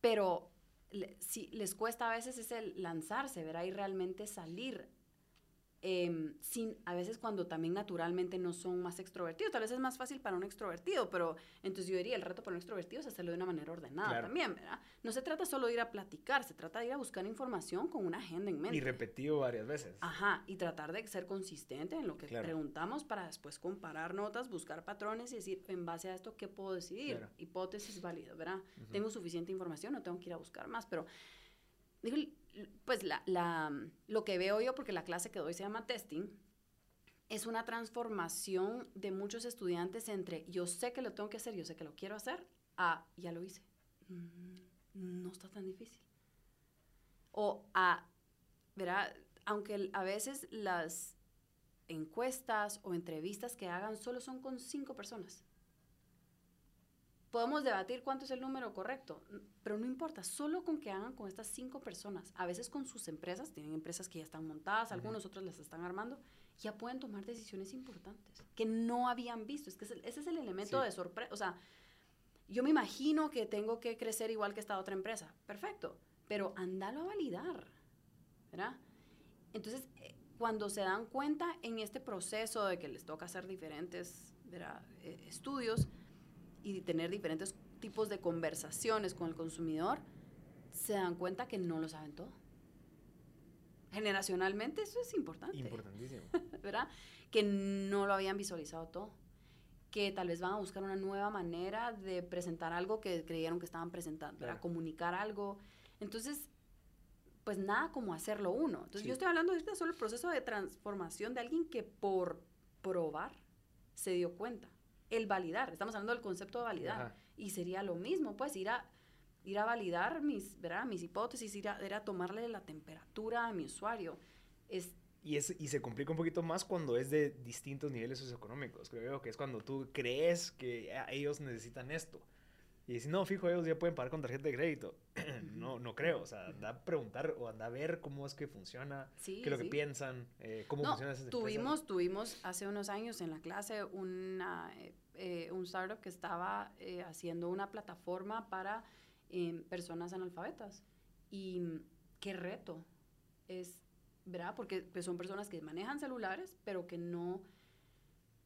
Pero le- si les cuesta a veces es el lanzarse, ¿verdad? Y realmente salir. Em, sin, a veces cuando también naturalmente no son más extrovertidos, tal vez es más fácil para un extrovertido, pero entonces yo diría, el reto para un extrovertido es hacerlo de una manera ordenada Claro. también, ¿verdad? No se trata solo de ir a platicar, se trata de ir a buscar información con una agenda en mente. Y repetido varias veces. Ajá, y tratar de ser consistente en lo que Claro. preguntamos para después comparar notas, buscar patrones y decir, en base a esto, ¿qué puedo decidir? Claro. Hipótesis válidas, ¿verdad? Ujú. Tengo suficiente información, no tengo que ir a buscar más, pero digo, pues la, la- lo que veo yo, porque la clase que doy se llama testing, es una transformación de muchos estudiantes entre yo sé que lo tengo que hacer, yo sé que lo quiero hacer, a ya lo hice. Mm, No está tan difícil. O a, ¿verdad? Aunque a veces las encuestas o entrevistas que hagan solo son con cinco personas. Podemos debatir cuánto es el número correcto, pero no importa, solo con que hagan con estas cinco personas, a veces con sus empresas, tienen empresas que ya están montadas, algunos otros las están armando, ya pueden tomar decisiones importantes que no habían visto. Es que ese, es el elemento Sí. de sorpresa. O sea, yo me imagino que tengo que crecer igual que esta otra empresa. Perfecto, pero andalo a validar, ¿verdad? Entonces, eh, cuando se dan cuenta en este proceso de que les toca hacer diferentes ¿verdad? Eh, estudios y tener diferentes tipos de conversaciones con el consumidor, se dan cuenta que no lo saben todo. Generacionalmente eso es importante. Importantísimo. ¿verdad? Que no lo habían visualizado todo. Que tal vez van a buscar una nueva manera de presentar algo que creyeron que estaban presentando. Claro. Comunicar algo. Entonces, pues nada como hacerlo uno. Entonces, Sí. yo estoy hablando ahorita solo el proceso de transformación de alguien que por probar se dio cuenta. El validar, estamos hablando del concepto de validar. Ajá. Y sería lo mismo, pues ir a, ir a validar mis, ¿verdad? mis hipótesis, ir a, ir a tomarle la temperatura a mi usuario. Es Y, es, y se complica un poquito más cuando es de distintos niveles socioeconómicos. Creo que es cuando tú crees que ah, ellos necesitan esto. Y dices, no, fijo, ellos ya pueden pagar con tarjeta de crédito. no, no creo. O sea, anda a preguntar o anda a ver cómo es que funciona, Sí, qué es lo que sí. piensan, eh, cómo No, funcionan esas empresas. tuvimos, tuvimos hace unos años en la clase una, eh, eh, un startup que estaba eh, haciendo una plataforma para eh, personas analfabetas. Y mm, qué reto es, ¿verdad? Porque pues, son personas que manejan celulares, pero que no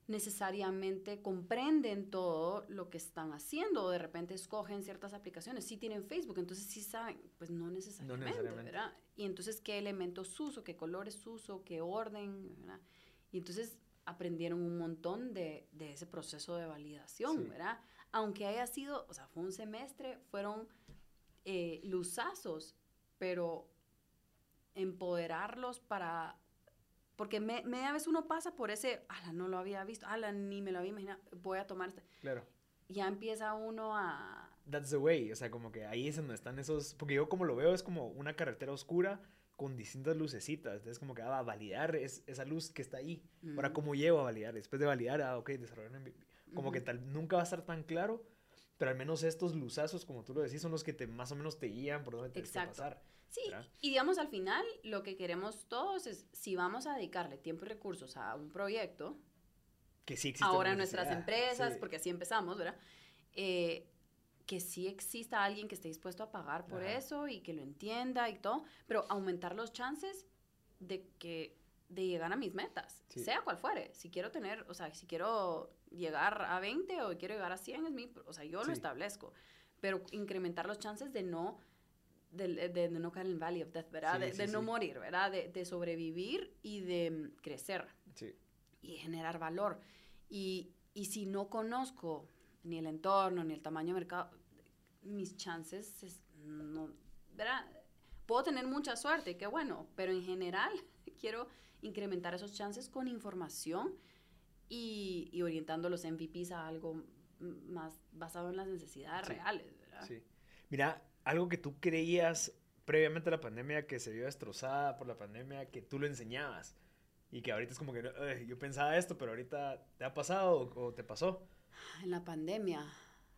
necesariamente comprenden todo lo que están haciendo o de repente escogen ciertas aplicaciones. Sí tienen Facebook, entonces sí saben, pues no necesariamente, necesariamente. ¿verdad? Y entonces qué elementos uso, qué colores uso, qué orden, ¿verdad? Y entonces aprendieron un montón de, de ese proceso de validación, Sí. ¿verdad? Aunque haya sido, o sea, fue un semestre, fueron eh, luzazos, pero empoderarlos para... Porque me, media vez uno pasa por ese, ala, no lo había visto, ala, ni me lo había imaginado, voy a tomar este. Claro. Ya empieza uno a... That's the way. O sea, como que ahí es donde están esos. Porque yo, como lo veo, es como una carretera oscura con distintas lucecitas. Entonces, como que ah, va a validar es, esa luz que está ahí. Ahora, Mm, ¿cómo llego a validar? Después de validar, ah, ok, desarrollar un MVP. Como que ujú. tal, nunca va a estar tan claro, pero al menos estos luzazos, como tú lo decís, son los que te, más o menos te guían por dónde tienes que pasar. Sí, ¿verdad? y digamos al final lo que queremos todos es, si vamos a dedicarle tiempo y recursos a un proyecto, Que sí existe. ahora en nuestras empresas, sí. porque así empezamos, ¿verdad? Eh, que sí exista alguien que esté dispuesto a pagar por Ajá. eso y que lo entienda y todo, pero aumentar los chances de que de llegar a mis metas, Sí. sea cual fuere. Si quiero tener, o sea, si quiero llegar a 20 o quiero llegar a 100 es mi, o sea, yo lo establezco, pero incrementar los chances de no de, de- de no caer en el Valley of Death, ¿verdad? Sí, de sí, de no sí. morir, ¿verdad? De, de sobrevivir y de mm, crecer Sí. y generar valor. Y, y si no conozco ni el entorno, ni el tamaño de mercado, mis chances, es- no, ¿verdad? Puedo tener mucha suerte, qué bueno, pero en general quiero incrementar esos chances con información y, y orientando los MVPs a algo más basado en las necesidades reales, ¿verdad? Sí. Mira, algo que tú creías previamente a la pandemia que se vio destrozada por la pandemia, que tú lo enseñabas. Y que ahorita es como que "Ay, yo pensaba esto, pero ahorita te ha pasado o, te pasó. En la pandemia.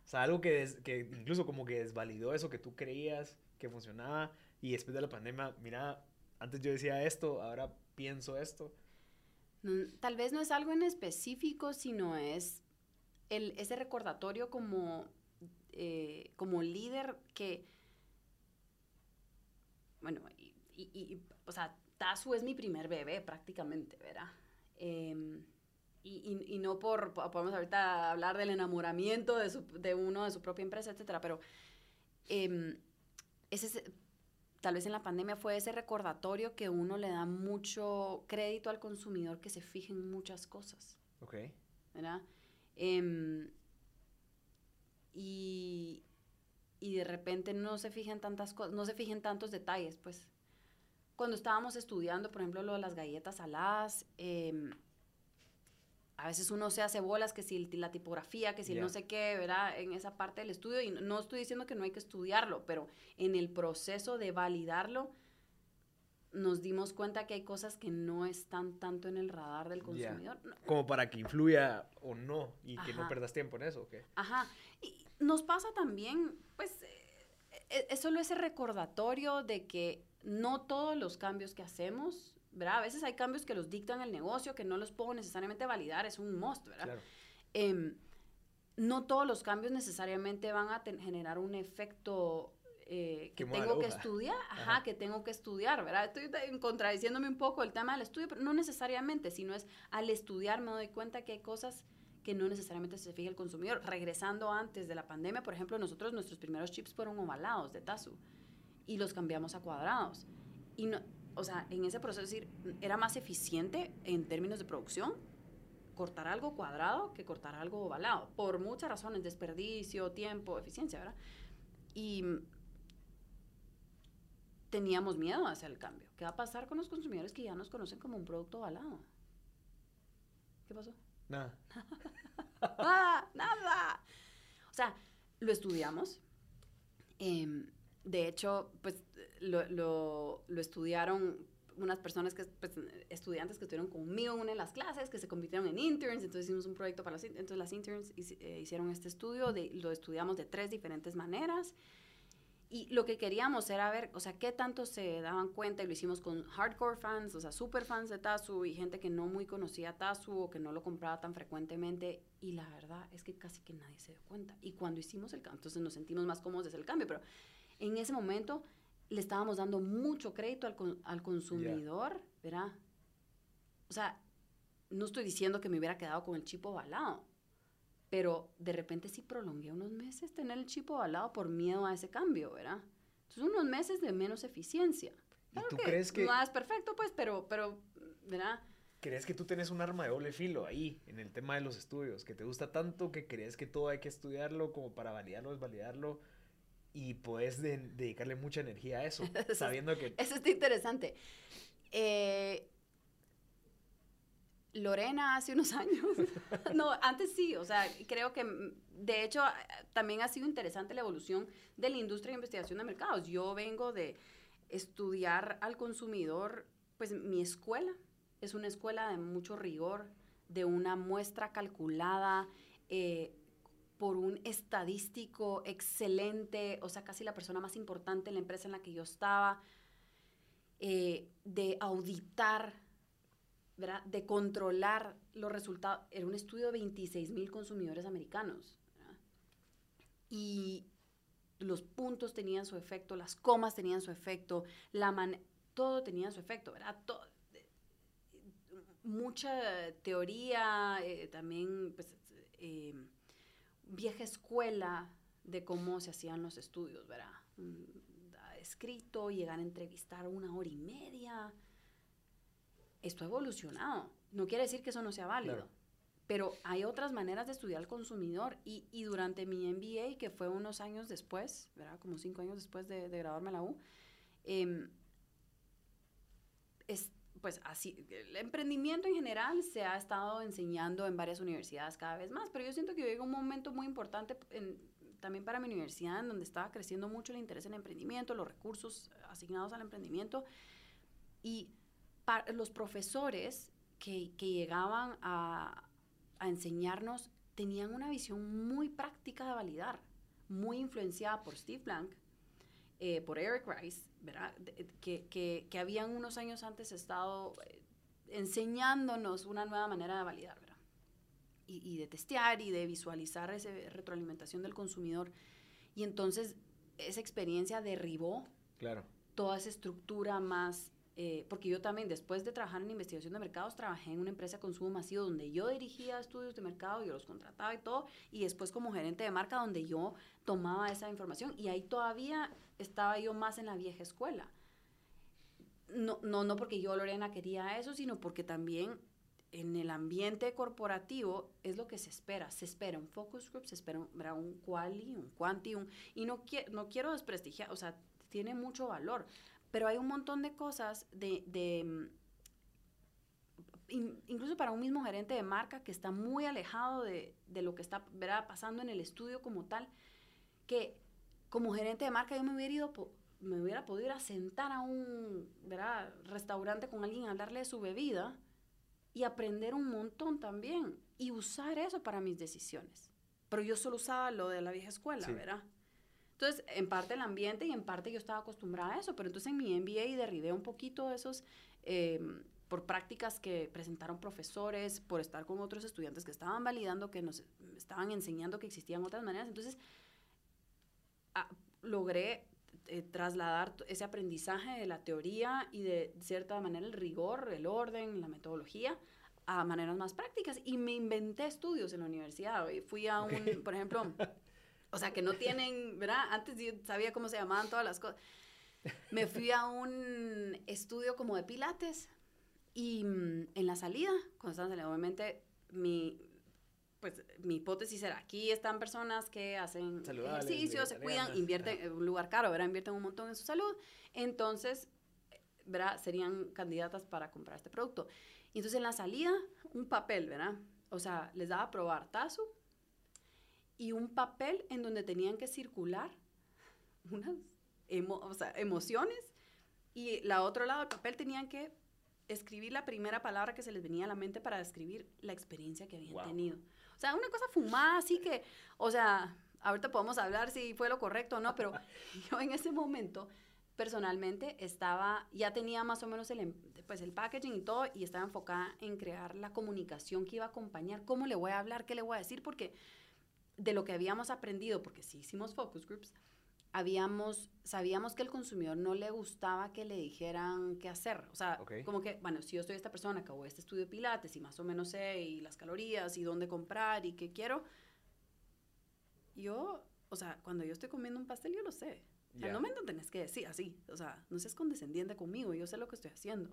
O sea, algo que, des- que incluso como que desvalidó eso que tú creías que funcionaba y después de la pandemia, mira, antes yo decía esto, ahora pienso esto. Tal vez no es algo en específico, sino es el, ese recordatorio como, eh, como líder que, bueno, y, y- y, o sea, Tazu es mi primer bebé prácticamente, ¿verdad? Em, y, y- no por, po- podemos ahorita hablar del enamoramiento de, su- de uno, de su propia empresa, etcétera, pero em, ese es, tal vez en la pandemia fue ese recordatorio que uno le da mucho crédito al consumidor que se fije en muchas cosas, Ok. ¿verdad? Em, y, y de repente no se fijan tantas cosas, no se fijen tantos detalles, pues. Cuando estábamos estudiando, por ejemplo, lo de las galletas saladas, em, a veces uno se hace bolas, que si la tipografía, que si no sé qué, ¿verdad? En esa parte del estudio, y no- no estoy diciendo que no hay que estudiarlo, pero en el proceso de validarlo, nos dimos cuenta que hay cosas que no están tanto en el radar del consumidor. Como para que influya o no y que no perdas tiempo en eso, ¿ok? Ajá. Y nos pasa también, pues, eh, eh, es solo ese recordatorio de que no todos los cambios que hacemos, ¿verdad? A veces hay cambios que los dictan el negocio, que no los puedo necesariamente validar, es un must, ¿verdad? Claro. Em, no todos los cambios necesariamente van a generar un efecto eh, que tengo que estudiar, ajá, Ajá. que tengo que estudiar, ¿verdad? Estoy contradiciéndome un poco el tema del estudio, pero no necesariamente, sino es al estudiar me doy cuenta que hay cosas que no necesariamente se fija el consumidor. Regresando antes de la pandemia, por ejemplo, nosotros nuestros primeros chips fueron ovalados de Tazu y los cambiamos a cuadrados. Y no, o sea, en ese proceso, es decir, era más eficiente en términos de producción cortar algo cuadrado que cortar algo ovalado, por muchas razones, desperdicio, tiempo, eficiencia, ¿verdad? Y teníamos miedo a hacer el cambio. ¿Qué va a pasar con los consumidores que ya nos conocen como un producto ovalado? ¿Qué pasó? Nada. nada, nada. O sea, lo estudiamos. Em, de hecho, pues lo, lo- lo estudiaron unas personas que, pues, estudiantes que estuvieron conmigo en una de las clases, que se convirtieron en interns, entonces hicimos un proyecto para las, entonces las interns eh, hicieron este estudio, de, lo estudiamos de tres diferentes maneras. Y lo que queríamos era ver, o sea, qué tanto se daban cuenta, y lo hicimos con hardcore fans, o sea, super fans de Tazu y gente que no muy conocía Tazu o que no lo compraba tan frecuentemente. Y la verdad es que casi que nadie se dio cuenta. Y cuando hicimos el cambio, entonces nos sentimos más cómodos de hacer el cambio, pero en ese momento le estábamos dando mucho crédito al, con- al consumidor, ¿verdad? O sea, no estoy diciendo que me hubiera quedado con el chip ovalado, pero de repente sí prolongué unos meses tener el chip ovalado por miedo a ese cambio, ¿verdad? Entonces unos meses de menos eficiencia. ¿Y Claro tú crees que, No es perfecto, pues, pero, pero, ¿verdad? crees que tú tienes un arma de doble filo ahí en el tema de los estudios? Que te gusta tanto que crees que todo hay que estudiarlo como para validarlo, desvalidarlo y puedes de- dedicarle mucha energía a eso, Eso es- sabiendo que... Eso está interesante. Eh, Lorena hace unos años, no, antes sí, o sea, creo que mm, de hecho eh, también ha sido interesante la evolución de la industria de investigación de mercados. Yo vengo de estudiar al consumidor, pues mi escuela es una escuela de mucho rigor, de una muestra calculada, eh, por un estadístico excelente, o sea, casi la persona más importante en la empresa en la que yo estaba, eh, de auditar, de controlar los resultados. Era un estudio de 26 mil consumidores americanos. Y los puntos tenían su efecto, las comas tenían su efecto, la man todo tenía su efecto, mucha teoría, eh, también pues, eh, vieja escuela de cómo se hacían los estudios, ¿verdad? Mm, Escrito, llegar a entrevistar una hora y media. Esto ha evolucionado. No quiere decir que eso no sea válido. Claro. Pero hay otras maneras de estudiar al consumidor y, y durante mi MBA, que fue unos años después, ¿verdad? Como cinco años después de, de graduarme en la U, em, es, pues así, el emprendimiento en general se ha estado enseñando en varias universidades cada vez más, pero yo siento que llega un momento muy importante en- también para mi universidad, en donde estaba creciendo mucho el interés en emprendimiento, los recursos asignados al emprendimiento, y los profesores que, que llegaban a, a enseñarnos tenían una visión muy práctica de validar, muy influenciada por Steve Blank, eh, por Eric Rice, ¿verdad? De- que, que, que habían unos años antes estado eh, enseñándonos una nueva manera de validar, ¿verdad? Y, y de testear y de visualizar esa retroalimentación del consumidor. Y entonces esa experiencia derribó Claro. toda esa estructura más, eh, porque yo también después de trabajar en investigación de mercados, trabajé en una empresa de consumo masivo donde yo dirigía estudios de mercado, yo los contrataba y todo, y después como gerente de marca donde yo tomaba esa información y ahí todavía estaba yo más en la vieja escuela. No, no, no porque yo, Lorena, quería eso, sino porque también en el ambiente corporativo es lo que se espera. Se espera un focus group, se espera un, un quali, un quanti, un, y no, qui- no quiero desprestigiar, o sea, tiene mucho valor, pero hay un montón de cosas de, de, mm, in- incluso para un mismo gerente de marca que está muy alejado de, de lo que está ¿verdad? pasando en el estudio como tal, que como gerente de marca yo me hubiera ido, me hubiera podido ir a sentar a un ¿verdad? restaurante con alguien a hablarle de su bebida y aprender un montón también y usar eso para mis decisiones. Pero yo solo usaba lo de la vieja escuela, Sí. ¿verdad? Entonces, en parte el ambiente y en parte yo estaba acostumbrada a eso, pero entonces en mi MBA derribé un poquito esos eh, por prácticas que presentaron profesores, por estar con otros estudiantes que estaban validando, que nos estaban enseñando que existían otras maneras. Entonces, a- logré eh, trasladar ese aprendizaje de la teoría y de cierta manera el rigor, el orden, la metodología a maneras más prácticas y me inventé estudios en la universidad. Fui a un, por ejemplo, o sea, que no tienen, ¿verdad? Antes yo sabía cómo se llamaban todas las cosas. Me fui a un estudio como de pilates y mm, en la salida, cuando estaban saliendo, obviamente mi, pues, mi hipótesis era, aquí están personas que hacen Saludables, ejercicio, se cuidan, invierten en un lugar caro, ¿verdad? Invierten un montón en su salud. Entonces, ¿verdad? Serían candidatas para comprar este producto. Y entonces en la salida, un papel, ¿verdad? O sea, les daba a probar Tazo y un papel en donde tenían que circular unas emo- o sea, emociones y la otro lado del papel tenían que escribir la primera palabra que se les venía a la mente para describir la experiencia que habían Wow. tenido. O sea, una cosa fumada, así que, o sea, ahorita podemos hablar si fue lo correcto o no, pero yo en ese momento personalmente estaba, ya tenía más o menos el, em- pues el packaging y todo, y estaba enfocada en crear la comunicación que iba a acompañar, cómo le voy a hablar, qué le voy a decir, porque de lo que habíamos aprendido, porque sí hicimos focus groups, habíamos, sabíamos que el consumidor no le gustaba que le dijeran qué hacer. O sea, Ok. como que, bueno, si yo soy esta persona que hago este estudio de pilates y más o menos sé y las calorías y dónde comprar y qué quiero, yo, o sea, cuando yo estoy comiendo un pastel, yo lo sé. O sea, Ya. no me tenés que decir así. O sea, no seas condescendiente conmigo, yo sé lo que estoy haciendo.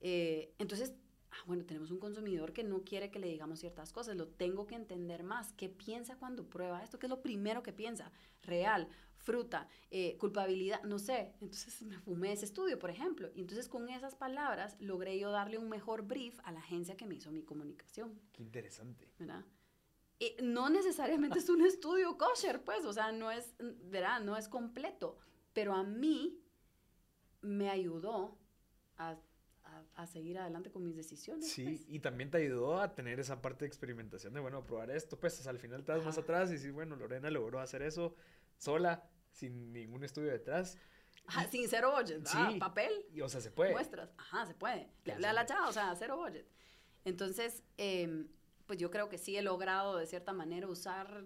Eh, entonces, ah, bueno, tenemos un consumidor que no quiere que le digamos ciertas cosas, lo tengo que entender más. ¿Qué piensa cuando prueba esto? ¿Qué es lo primero que piensa? Real, fruta, eh, culpabilidad, no sé. Entonces me fumé ese estudio, por ejemplo. Y entonces con esas palabras logré yo darle un mejor brief a la agencia que me hizo mi comunicación. Qué interesante. ¿verdad? Y no necesariamente es un estudio kosher, pues, o sea, no es, ¿verdad? No es completo, pero a mí me ayudó a, a- seguir adelante con mis decisiones. Sí, pues. y también te ayudó a tener esa parte de experimentación de, bueno, probar esto, pues al final te das más Ajá. atrás y sí, bueno, Lorena logró hacer eso sola, sin ningún estudio detrás. Ajá, sin cero budget. Sí. Papel, Y, o sea, se puede. muestras, ajá, se puede. Le hablé a la chava, o sea, cero budget. Entonces, em, pues yo creo que sí he logrado de cierta manera usar,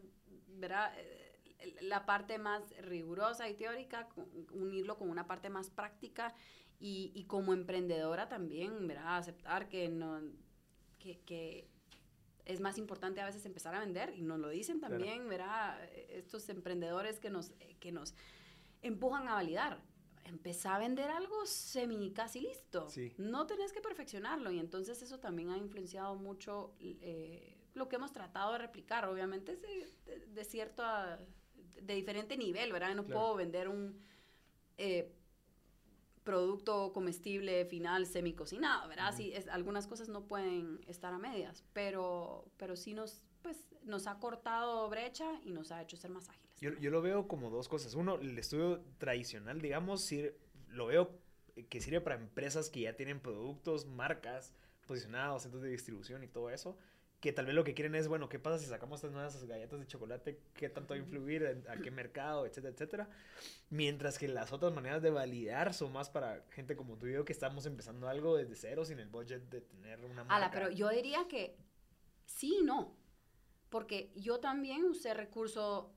¿verdad? Eh, La parte más rigurosa y teórica, unirlo con una parte más práctica y, y como emprendedora también, ¿verdad? Aceptar que no, que, que es más importante a veces empezar a vender y nos lo dicen Claro. también, ¿verdad? Estos emprendedores que nos, que nos empujan a validar. Empezá a vender algo semi casi listo. Sí. No tenés que perfeccionarlo y entonces eso también ha influenciado mucho eh, lo que hemos tratado de replicar. Obviamente es de, de- de cierto, ah, de diferente nivel, ¿verdad? No Claro. puedo vender un eh, producto comestible final semi cocinado, ¿verdad? Ujú. Sí, es, algunas cosas no pueden estar a medias, pero, pero sí nos, pues, nos ha cortado brecha y nos ha hecho ser más ágiles. Yo, yo lo veo como dos cosas. Uno, el estudio tradicional, digamos, sir- lo veo que sirve para empresas que ya tienen productos, marcas posicionados, centros de distribución y todo eso, que tal vez lo que quieren es, bueno, ¿qué pasa si sacamos estas nuevas galletas de chocolate? ¿Qué tanto va a influir? ¿A qué mercado? Etcétera, etcétera. Mientras que las otras maneras de validar son más para gente como tú y yo que estamos empezando algo desde cero sin el budget de tener una marca. Ala, pero yo diría que sí y no. Porque yo también usé recurso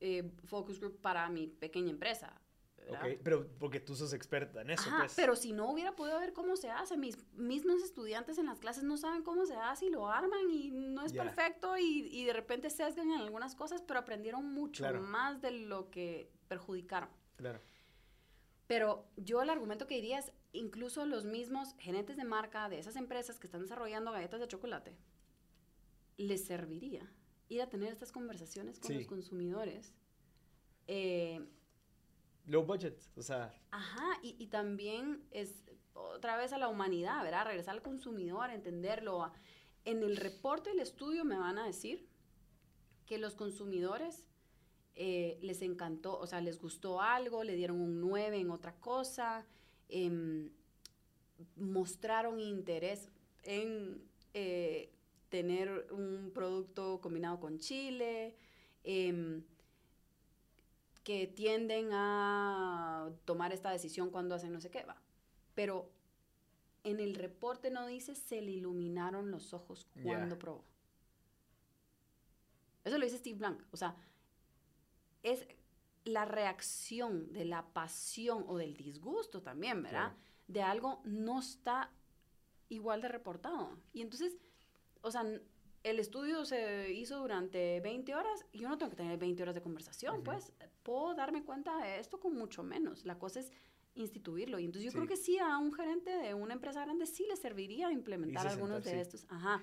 eh, Focus Group para mi pequeña empresa. ¿Verdad? Ok, pero porque tú sos experta en eso, Ajá, pues. pero si no hubiera podido ver cómo se hace, mis mismos estudiantes en las clases no saben cómo se hace y lo arman y no es Ya. perfecto y, y de repente sesgan en algunas cosas, pero aprendieron mucho Claro. más de lo que perjudicaron. Claro. Pero yo el argumento que diría es, incluso los mismos gerentes de marca de esas empresas que están desarrollando galletas de chocolate, les serviría ir a tener estas conversaciones con Sí. los consumidores. eh, Low budget, o sea, Ajá, y, y también es otra vez a la humanidad, ¿verdad? Regresar al consumidor, entenderlo. En el reporte del estudio me van a decir que los consumidores eh, les encantó, o sea, les gustó algo, le dieron un 9 en otra cosa, em, mostraron interés en eh, tener un producto combinado con chile, em, que tienden a tomar esta decisión cuando hacen no sé qué, va. Pero en el reporte no dice se le iluminaron los ojos cuando probó. Eso lo dice Steve Blank. O sea, es la reacción de la pasión o del disgusto también, ¿verdad? De algo no está igual de reportado. Y entonces, o sea, el estudio se hizo durante 20 horas y yo no tengo que tener 20 horas de conversación, pues puedo darme cuenta de esto con mucho menos. La cosa es instituirlo. Y entonces yo Sí. creo que sí, a un gerente de una empresa grande sí le serviría implementar algunos sentar, de sí. estos. Ajá.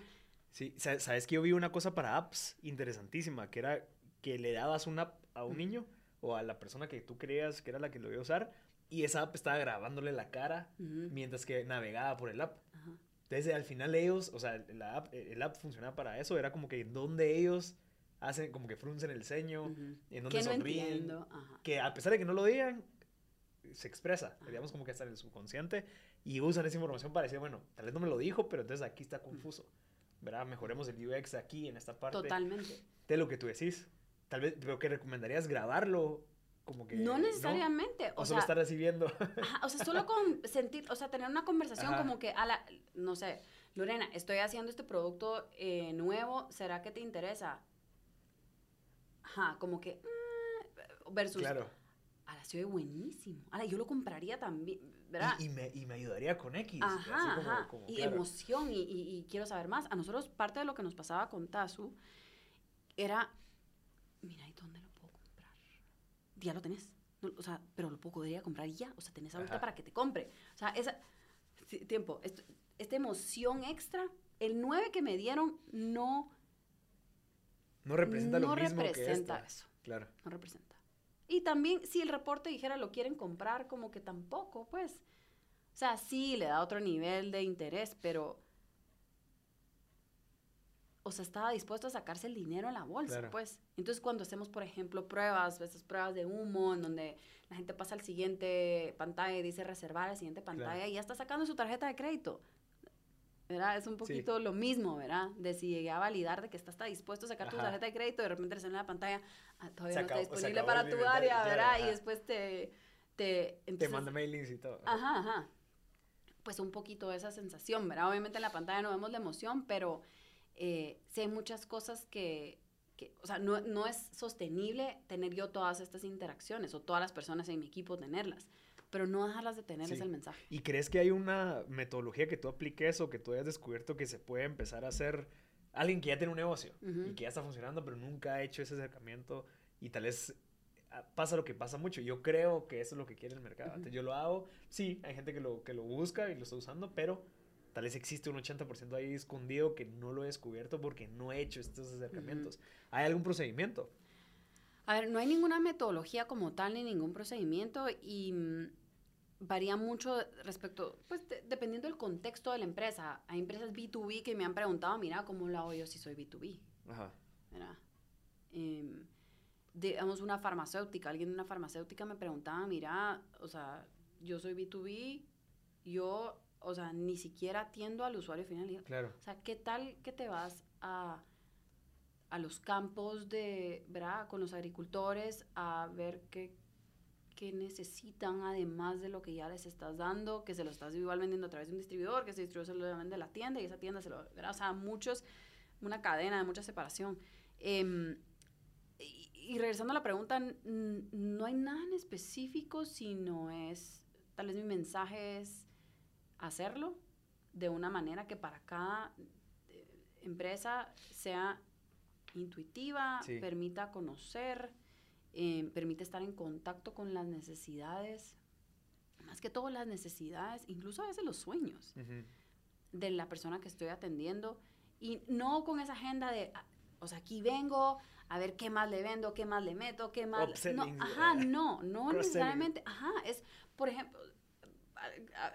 Sí, sa- sabes que yo vi una cosa para apps interesantísima, que era que le dabas una app a un niño o a la persona que tú creías que era la que lo iba a usar y esa app estaba grabándole la cara mientras que navegaba por el app. Entonces al final ellos, o sea, la app, el app funcionaba para eso, era como que en donde ellos hacen, como que fruncen el ceño, ujú. en donde Que no sonríen. Ajá. que a pesar de que no lo digan, se expresa, Ajá. digamos como que está en el subconsciente y usan esa información para decir, bueno, tal vez no me lo dijo, pero entonces aquí está confuso, ¿verdad? Mejoremos el UX aquí, en esta parte Totalmente. de lo que tú decís. Tal vez, pero que recomendarías grabarlo, como que... No necesariamente. O, O, solo sea, estar. Ajá, o sea, solo con sentir, o sea, tener una conversación Ajá. como que, a la, no sé, Lorena, estoy haciendo este producto eh, nuevo, ¿será que te interesa? Ajá, como que, mm, versus, claro. a la oye buenísimo, a la yo lo compraría también, ¿verdad? Y, y me, y me ayudaría con X. Ajá, así como- ajá. como, y claro. emoción, y, y- y quiero saber más. A nosotros, parte de lo que nos pasaba con Tazu era, mira, ¿y dónde lo puedo comprar? Ya lo tenés. No, o sea, pero lo podría comprar ya. O sea, tenés ahorita Ajá. para que te compre. O sea, esa. tiempo. esto- esta emoción extra, el 9 que me dieron no, No representa no lo mismo que representa esta. eso. Claro. No representa. Y también, si el reporte dijera lo quieren comprar, como que tampoco, pues. O sea, sí, le da otro nivel de interés, pero. O sea, estaba dispuesto a sacarse el dinero en la bolsa, Claro. pues. Entonces, cuando hacemos, por ejemplo, pruebas, esas pruebas de humo, en donde la gente pasa al siguiente pantalla y dice reservar a la siguiente pantalla Claro. y ya está sacando su tarjeta de crédito. ¿Verdad? Es un Sí. poquito lo mismo, ¿verdad? De si llegué a validar de que está, está dispuesto a sacar tu Ajá. tarjeta de crédito, de repente le sale en la pantalla, ah, todavía Se no acabó- está disponible para tu área, ¿verdad? Y después te... Te, Te entonces- manda mailings y todo. Ajá, ajá. Pues un poquito de esa sensación, ¿verdad? Obviamente en la pantalla no vemos la emoción, pero eh, sí hay muchas cosas que, que o sea, no, no es sostenible tener yo todas estas interacciones o todas las personas en mi equipo tenerlas, pero no dejarlas de tener es Sí. el mensaje. ¿Y crees que hay una metodología que tú apliques o que tú hayas descubierto que se puede empezar a hacer alguien que ya tiene un negocio Ujú. y que ya está funcionando, pero nunca ha hecho ese acercamiento y tal vez ah, pasa lo que pasa mucho? Yo creo que eso es lo que quiere el mercado. Ujú. Entonces, yo lo hago, sí, hay gente que lo, que lo busca y lo está usando, pero tal vez existe un 80% ahí escondido que no lo he descubierto porque no he hecho estos acercamientos. ¿Hay algún procedimiento? A ver, no hay ninguna metodología como tal ni ningún procedimiento y mm, varía mucho respecto, pues de- dependiendo del contexto de la empresa. Hay empresas B2B que me han preguntado, mira, ¿cómo lo hago yo si soy B2B? Ajá. ¿verdad? Em, digamos, una farmacéutica, alguien de una farmacéutica me preguntaba, mira, o sea, yo soy B2B, yo o sea, ni siquiera atiendo al usuario final. Claro. O sea, ¿qué tal que te vas a, a los campos de, ¿verdad? Con los agricultores a ver qué, qué necesitan además de lo que ya les estás dando, que se lo estás igual vendiendo a través de un distribuidor, que ese distribuidor se lo vende a la tienda y esa tienda se lo, ¿verdad? O sea, muchos, una cadena de mucha separación. Em, y, y regresando a la pregunta, no hay nada en específico, sino es, tal vez mi mensaje es hacerlo de una manera que para cada eh, empresa sea intuitiva, Sí. permita conocer, eh, permite estar en contacto con las necesidades, más que todo las necesidades, incluso a veces los sueños de la persona que estoy atendiendo y no con esa agenda de, ah, o sea, aquí vengo a ver qué más le vendo, qué más le meto, qué más... No, ajá, no, no necesariamente, ajá, es, por ejemplo,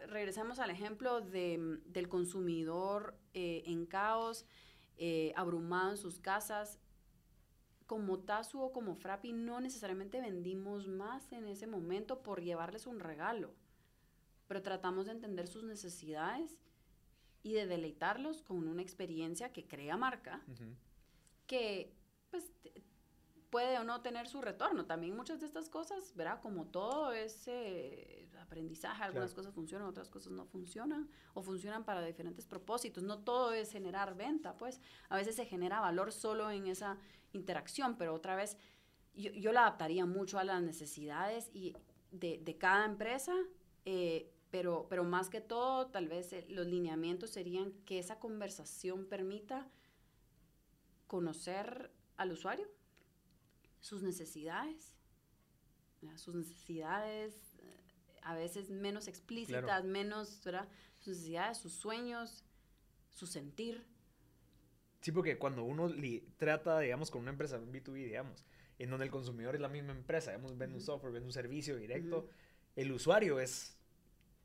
regresemos al ejemplo de, del consumidor eh, en caos, eh, abrumado en sus casas. Como Tazu o como Frappi no necesariamente vendimos más en ese momento por llevarles un regalo, pero tratamos de entender sus necesidades y de deleitarlos con una experiencia que crea marca, que pues puede o no tener su retorno. También muchas de estas cosas, ¿verdad? Como todo es eh, aprendizaje, algunas Claro. cosas funcionan, otras cosas no funcionan, o funcionan para diferentes propósitos. No todo es generar venta, pues a veces se genera valor solo en esa interacción, pero otra vez yo, yo la adaptaría mucho a las necesidades y de, de cada empresa, eh, pero, pero más que todo, tal vez eh, los lineamientos serían que esa conversación permita conocer al usuario, sus necesidades, ¿verdad? sus necesidades eh, a veces menos explícitas, Claro. menos, ¿verdad? Sus necesidades, sus sueños, su sentir. Sí, porque cuando uno li- trata, digamos, con una empresa un B2B, digamos, en donde el consumidor es la misma empresa, digamos, vende un software, vende un servicio directo, el usuario es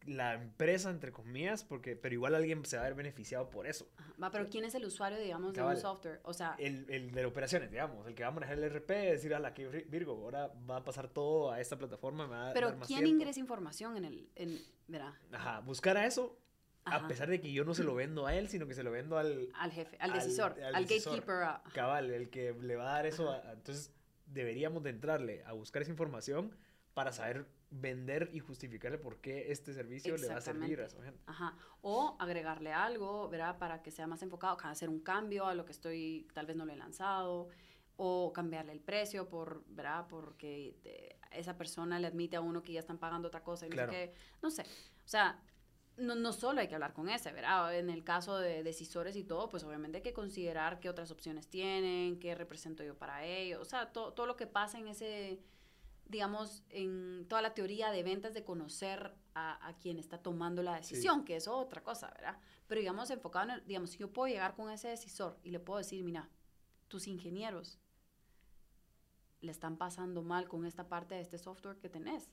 la empresa, entre comillas, porque, pero igual alguien se va a ver beneficiado por eso. Ajá. Va, pero ¿quién es el usuario, digamos, de un software? O sea, El, el de operaciones, digamos, el que va a manejar el RP, decir a la que Virgo, ahora va a pasar todo a esta plataforma, me va a pero dar más ¿quién tiempo". ingresa información en el, en, ¿verdad? Ajá, buscar a eso, a Ajá. pesar de que yo no se lo vendo a él, sino que se lo vendo al Al jefe, al al- decisor, al al, decisor. gatekeeper. ah, cabal, el que le va a dar eso. A- a- entonces, deberíamos de entrarle a buscar esa información para saber vender y justificarle por qué este servicio le va a servir a su gente. Ajá. O agregarle algo, ¿verdad? Para que sea más enfocado, hacer un cambio a lo que estoy, tal vez no lo he lanzado, o cambiarle el precio, por, ¿verdad? Porque eh, esa persona le admite a uno que ya están pagando otra cosa y no Claro. sé qué. No sé. O sea, no, no solo hay que hablar con ese, ¿verdad? En el caso de decisores y todo, pues obviamente hay que considerar qué otras opciones tienen, qué represento yo para ellos, o sea, to- todo lo que pasa en ese, digamos, en toda la teoría de ventas de conocer a, a quien está tomando la decisión, que es otra cosa, ¿verdad? Pero digamos, enfocado en, el- digamos, si yo puedo llegar con ese decisor y le puedo decir, mira, tus ingenieros le están pasando mal con esta parte de este software que tenés.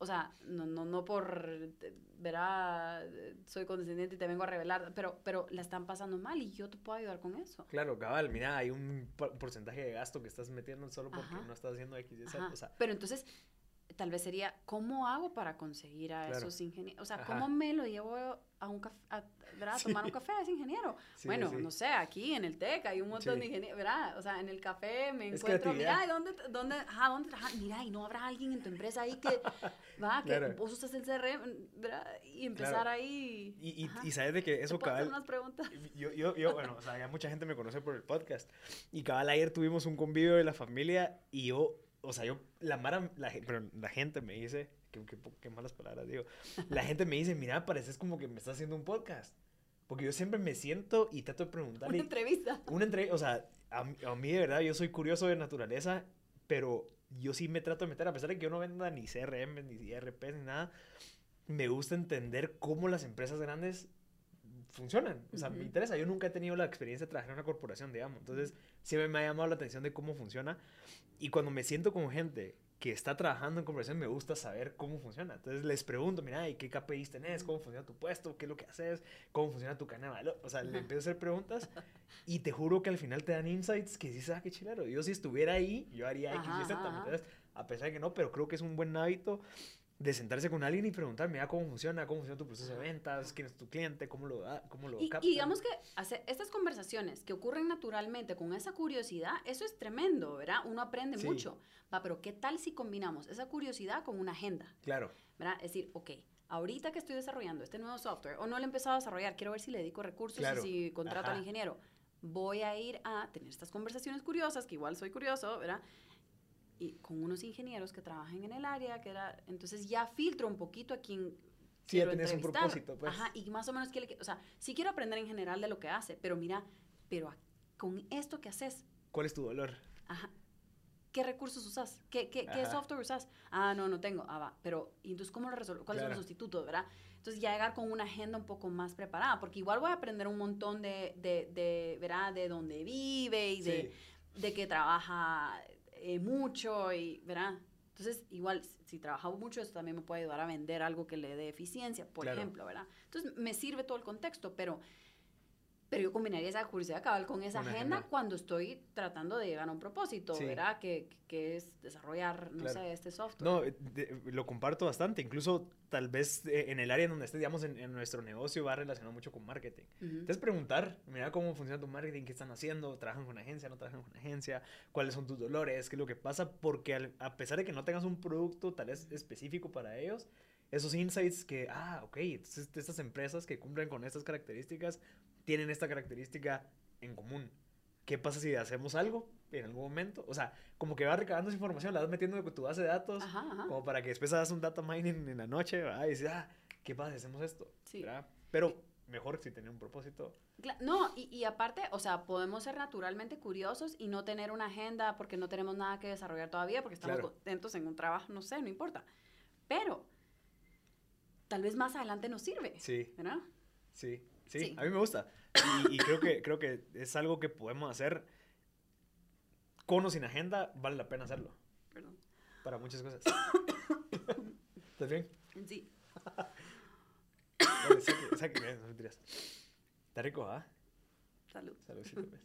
O sea, no, no, no por, verá, soy condescendiente y te vengo a revelar, pero, pero la están pasando mal y yo te puedo ayudar con eso. Claro, cabal, mira, hay un por- porcentaje de gasto que estás metiendo solo porque Ajá. no estás haciendo X y Z. O sea, Pero entonces, tal vez sería, ¿cómo hago para conseguir a Claro. esos ingenieros? O sea, Ajá. ¿cómo me lo llevo a un café, a, ¿verdad? a Sí. tomar un café a ese ingeniero? sí, bueno, sí. no sé, aquí en el TEC hay un montón Sí. de ingenieros, ¿verdad? O sea, en el café me Es encuentro, mira, creatividad. ¿y dónde, dónde, ajá, dónde? Mira, y no habrá alguien en tu empresa ahí que, va, que Claro. vos usas el CRM, ¿verdad? Y empezar Claro. ahí. Y, y, ajá. y sabes de que ¿Te eso hacer cabal. unas preguntas? Yo, yo, yo, bueno, o sea, ya mucha gente me conoce por el podcast. Y cabal, ayer tuvimos un convivio de la familia y yo, o sea, yo, la mara, la, pero la gente me dice, qué, malas palabras digo, la gente me dice, mira, pareces como que me estás haciendo un podcast. Porque yo siempre me siento y trato de Una preguntarle. entrevista. Una entrevista, o sea, a, mí- a mí de verdad, yo soy curioso de naturaleza, pero yo sí me trato de meter, a pesar de que yo no venda ni CRM, ni ERP, ni nada, me gusta entender cómo las empresas grandes funcionan. O sea, me Ujú. interesa. Yo nunca he tenido la experiencia de trabajar en una corporación, digamos. Entonces, siempre me ha llamado la atención de cómo funciona. Y cuando me siento con gente que está trabajando en corporación, me gusta saber cómo funciona. Entonces, les pregunto, mira, ¿y qué KPIs tenés? ¿Cómo funciona tu puesto? ¿Qué es lo que haces? ¿Cómo funciona tu valor? O sea, le empiezo a hacer preguntas y te juro que al final te dan insights que dices, ah, qué chilero. Yo si estuviera ahí, yo haría X y Z. ¿me? A pesar de que no, pero creo que es un buen hábito de sentarse con alguien y preguntar, mira cómo funciona, cómo funciona tu proceso de ventas, quién es tu cliente, cómo lo da, cómo lo Y, capta. y digamos que hacer estas conversaciones que ocurren naturalmente con esa curiosidad, eso es tremendo, ¿verdad? Uno aprende Sí. mucho. Va, pero ¿qué tal si combinamos esa curiosidad con una agenda? Claro, ¿verdad? Es decir, ok, ahorita que estoy desarrollando este nuevo software, o no lo he empezado a desarrollar, quiero ver si le dedico recursos Claro. y si contrato Ajá. al ingeniero. Voy a ir a tener estas conversaciones curiosas, que igual soy curioso, ¿verdad? Y con unos ingenieros que trabajan en el área, que era, entonces ya filtro un poquito a quien Sí, ya quiero tenés un entrevistar. propósito, pues. Ajá, y más o menos quiere que, o sea, sí quiero aprender en general de lo que hace, pero mira, pero con esto que haces, ¿cuál es tu dolor? Ajá. ¿Qué recursos usas? ¿Qué, qué, qué software usas? Ah, no, no tengo. Ah, va. Pero, ¿y entonces cómo lo resuelvo? ¿Cuáles son Claro. los sustitutos, verdad? Entonces ya llegar con una agenda un poco más preparada, porque igual voy a aprender un montón de, de, de ¿verdad? De dónde vive y de, de que trabaja eh, mucho y, ¿verdad? Entonces, igual, si- trabaja mucho, esto también me puede ayudar a vender algo que le dé eficiencia, por Claro. ejemplo, ¿verdad? Entonces, me sirve todo el contexto, pero, pero yo combinaría esa curiosidad cabal con esa Una agenda, agenda. cuando estoy tratando de llegar a un propósito, Sí. ¿verdad? Que, que es desarrollar, no Claro. sé, este software. No, de- lo comparto bastante. Incluso tal vez eh, en el área en donde esté, digamos, en, en nuestro negocio va relacionado mucho con marketing. Ujú. Entonces preguntar, mira cómo funciona tu marketing, qué están haciendo, trabajan con agencia, no trabajan con agencia, cuáles son tus dolores, qué es lo que pasa, porque al- a pesar de que no tengas un producto tal vez específico para ellos, esos insights que, ah, ok, entonces estas empresas que cumplen con estas características tienen esta característica en común. ¿Qué pasa si hacemos algo en algún momento? O sea, como que vas recabando esa información, la vas metiendo en tu base de datos, Ajá, ajá. como para que después hagas un data mining en la noche, ¿verdad? y dices, ah, ¿qué pasa si hacemos esto? Sí. ¿verdad? Pero mejor si tener un propósito. No, y, y aparte, o sea, podemos ser naturalmente curiosos y no tener una agenda porque no tenemos nada que desarrollar todavía, porque estamos Claro. contentos en un trabajo, no sé, no importa. Pero tal vez más adelante nos sirve, Sí, ¿verdad? sí, sí, Sí. a mí me gusta. Y, y creo, que, creo que es algo que podemos hacer con o sin agenda, vale la pena hacerlo Perdón. para muchas cosas. ¿Estás bien? Sí. Dale, saque, saque, no mentiras. Está rico, ¿ah? Salud. Saludcito, pues.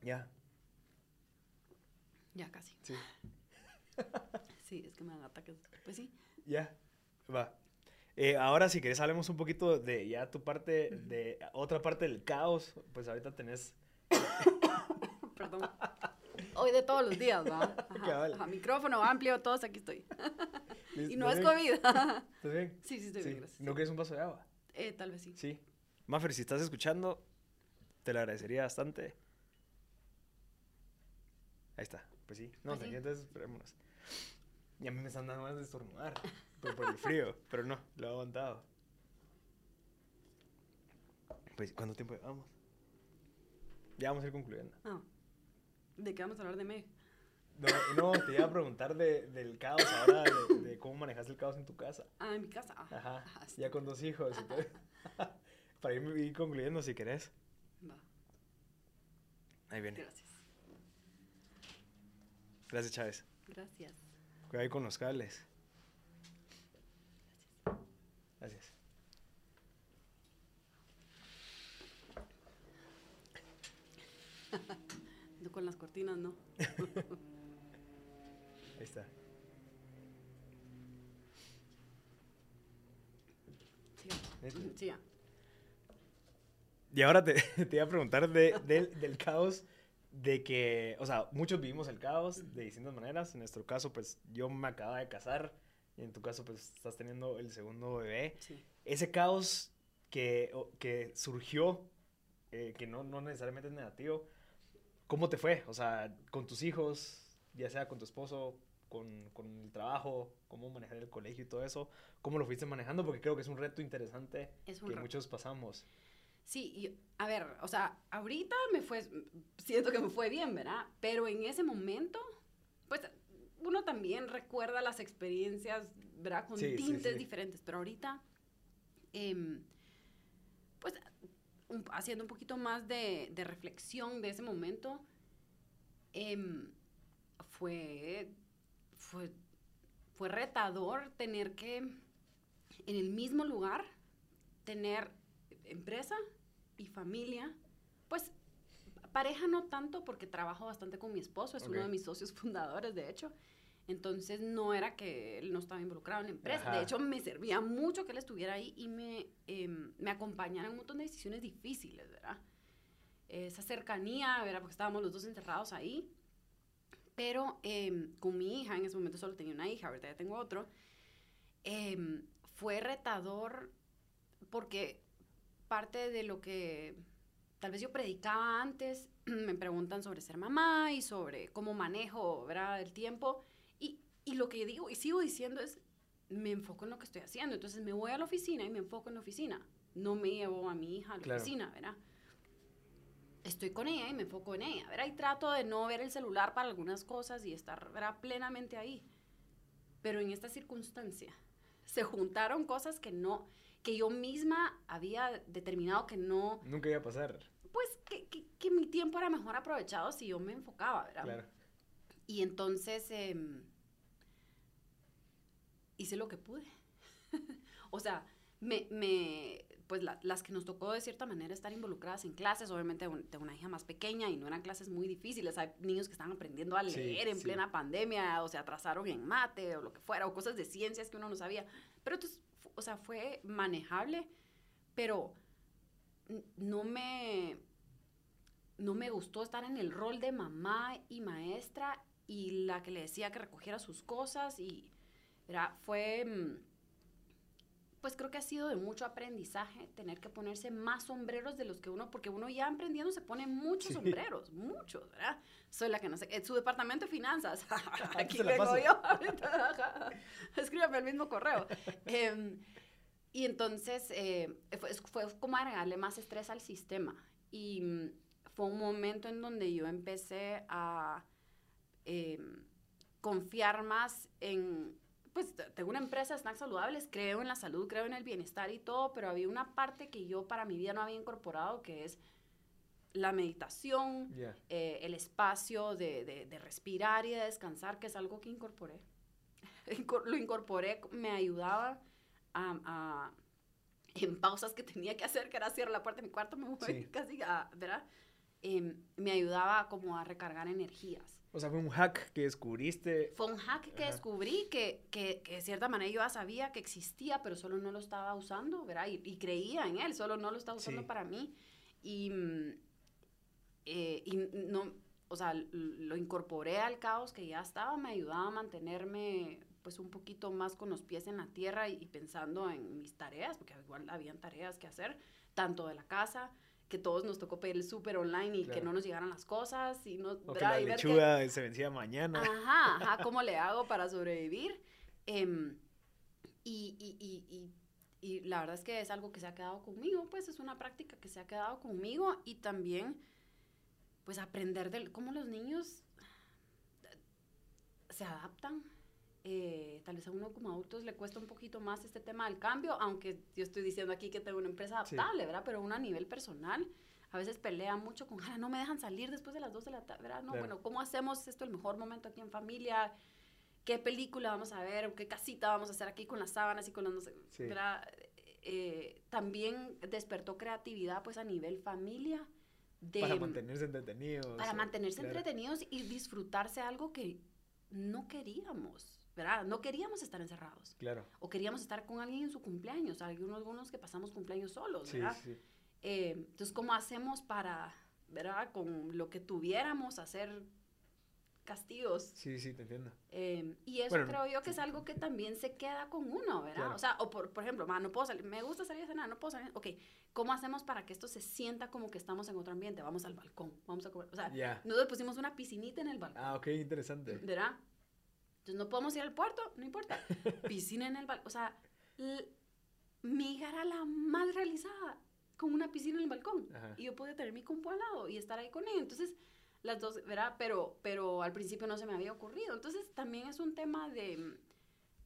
Ya, Ya casi. sí, Sí, es que me dan ataques. Pues sí. ya, va. Eh, ahora, si querés, hablemos un poquito de ya tu parte, de otra parte del caos. Pues ahorita tenés Perdón. Hoy de todos los días, ¿no? Ajá, Cabal. ajá, micrófono amplio, todos aquí estoy. y no es ¿Estás COVID. ¿Estás bien? sí, sí, estoy Sí. bien, gracias. ¿No quieres un vaso de agua? Eh, tal vez sí. Sí. Maffer, si estás escuchando, te lo agradecería bastante. Ahí está. Pues sí. No, te sí. entonces esperémonos. Y a mí me están dando ganas de estornudar. Por, por el frío. Pero no, lo he aguantado. Pues, ¿cuánto tiempo llevamos? Ya vamos a ir concluyendo. Ah. ¿De qué vamos a hablar de Meg? No, no te iba a preguntar de, del caos ahora, de, de cómo manejas el caos en tu casa. Ah, en mi casa. Ah, Ajá. ajá, sí. Ya con dos hijos. Para ir, ir concluyendo si querés. Va, Ahí viene. gracias. Gracias, Chávez. Gracias. Cuidado ahí con los cables. Gracias. No con las cortinas, no. Ahí está. Sí, ya. Y ahora te, te iba a preguntar de- del, del caos de que, o sea, muchos vivimos el caos de distintas maneras. En nuestro caso, pues yo me acababa de casar y en tu caso, pues estás teniendo el segundo bebé. Sí. Ese caos que, que surgió, eh, que no, no necesariamente es negativo, ¿cómo te fue? O sea, con tus hijos, ya sea con tu esposo, con, con el trabajo, cómo manejar el colegio y todo eso, ¿cómo lo fuiste manejando? Porque creo que es un reto interesante Es un que reto. muchos pasamos. Sí, y, a ver, o sea, ahorita me fue, siento que me fue bien, ¿verdad? Pero en ese momento, pues uno también recuerda las experiencias, ¿verdad? Con Sí, tintes sí. diferentes, pero ahorita, em, pues un- haciendo un poquito más de, de reflexión de ese momento, em, fue, fue, fue retador tener que en el mismo lugar tener empresa y familia. Pues pareja no tanto porque trabajo bastante con mi esposo, es uno Ok. de mis socios fundadores, de hecho. Entonces no era que él no estaba involucrado en la empresa. Ajá. De hecho, me servía mucho que él estuviera ahí y me, em, me acompañara en un montón de decisiones difíciles, ¿verdad? Esa cercanía, ¿verdad? Porque estábamos los dos encerrados ahí. Pero em, con mi hija, en ese momento solo tenía una hija, ahorita ya tengo otro, em, fue retador porque parte de lo que tal vez yo predicaba antes, me preguntan sobre ser mamá y sobre cómo manejo ¿verdad? el tiempo. Y, y lo que digo y sigo diciendo es, me enfoco en lo que estoy haciendo. Entonces me voy a la oficina y me enfoco en la oficina. No me llevo a mi hija a la Claro. oficina, ¿verdad? Estoy con ella y me enfoco en ella, ¿verdad? Y trato de no ver el celular para algunas cosas y estar ¿verdad? plenamente ahí. Pero en esta circunstancia se juntaron cosas que no, que yo misma había determinado que no, Nunca iba a pasar. pues que, que, que mi tiempo era mejor aprovechado si yo me enfocaba, ¿verdad? Claro. Y entonces em, hice lo que pude. o sea, me, me- pues la- las que nos tocó de cierta manera estar involucradas en clases, obviamente un- tengo una hija más pequeña y no eran clases muy difíciles, hay niños que están aprendiendo a Sí, leer en sí. plena pandemia o se atrasaron en mate o lo que fuera, o cosas de ciencias que uno no sabía, pero entonces, o sea, fue manejable, pero no me, no me gustó estar en el rol de mamá y maestra y la que le decía que recogiera sus cosas y era, fue, mm, pues creo que ha sido de mucho aprendizaje tener que ponerse más sombreros de los que uno, porque uno ya emprendiendo se pone muchos Sí. sombreros, muchos, ¿verdad? Soy la que no sé, en su departamento de finanzas, aquí vengo yo, escríbame el mismo correo. Em, y entonces eh, fue, fue como agregarle más estrés al sistema. Y mm, fue un momento en donde yo empecé a em, confiar más en, pues tengo una empresa de snacks saludables, creo en la salud, creo en el bienestar y todo, pero había una parte que yo para mi vida no había incorporado, que es la meditación, eh, el espacio de, de- de respirar y de descansar, que es algo que incorporé. Incor- Lo incorporé, me ayudaba a, a- en pausas que tenía que hacer, que era cierrar la puerta de mi cuarto, me voy Sí. casi a, ¿verdad? Em, me ayudaba como a recargar energías. O sea, fue un hack que descubriste. Fue un hack que Ajá. descubrí que, que, que de cierta manera yo ya sabía que existía, pero solo no lo estaba usando, ¿verdad? Y, y creía en él, solo no lo estaba usando Sí. para mí. Y, mm, eh, y no, o sea, lo incorporé al caos que ya estaba, me ayudaba a mantenerme pues un poquito más con los pies en la tierra y, y pensando en mis tareas, porque igual habían tareas que hacer, tanto de la casa, que todos nos tocó pedir el súper online y que no nos llegaran las cosas y no O que la ver que- lechuga se vencía mañana. Ajá, ajá, ¿cómo le hago para sobrevivir? Y, y, y, y, y la verdad es que es algo que se ha quedado conmigo, pues es una práctica que se ha quedado conmigo y también, pues aprender de cómo los niños se adaptan. Eh, tal vez a uno como adultos le cuesta un poquito más este tema del cambio, aunque yo estoy diciendo aquí que tengo una empresa Sí. adaptable, ¿verdad? Pero uno a nivel personal, a veces pelea mucho con, "Ah, no me dejan salir después de las 2 de la tarde, ¿verdad? No, Claro. bueno, ¿cómo hacemos esto el mejor momento aquí en familia? ¿Qué película vamos a ver? ¿Qué casita vamos a hacer aquí con las sábanas y con las... no sé, Sí. ¿verdad? Eh, también despertó creatividad pues a nivel familia. De, para mantenerse entretenidos. para o- mantenerse claro. entretenidos y disfrutarse algo que no queríamos, ¿verdad? No queríamos estar encerrados. Claro. O queríamos estar con alguien en su cumpleaños. Hay unos, algunos que pasamos cumpleaños solos, Sí, ¿verdad? sí. Eh, entonces, ¿cómo hacemos para, ¿verdad? Con lo que tuviéramos, hacer castigos. Sí, sí, te entiendo. Eh, y eso Bueno, creo yo que es algo que también se queda con uno, ¿verdad? Claro. O sea, o por, por ejemplo, ma, no puedo salir, me gusta salir a cenar, no puedo salir. Ok, ¿cómo hacemos para que esto se sienta como que estamos en otro ambiente? Vamos al balcón, vamos a comer. O sea, Ya. nosotros pusimos una piscinita en el balcón, Ah, ok, interesante. ¿verdad? Entonces no podemos ir al puerto, no importa. Piscina en el balcón. O sea, mi hija era la más realizada con una piscina en el balcón. Ajá. Y yo podía tener mi compu al lado y estar ahí con ella. Entonces, las dos, ¿verdad? Pero, pero al principio no se me había ocurrido. Entonces, también es un tema de,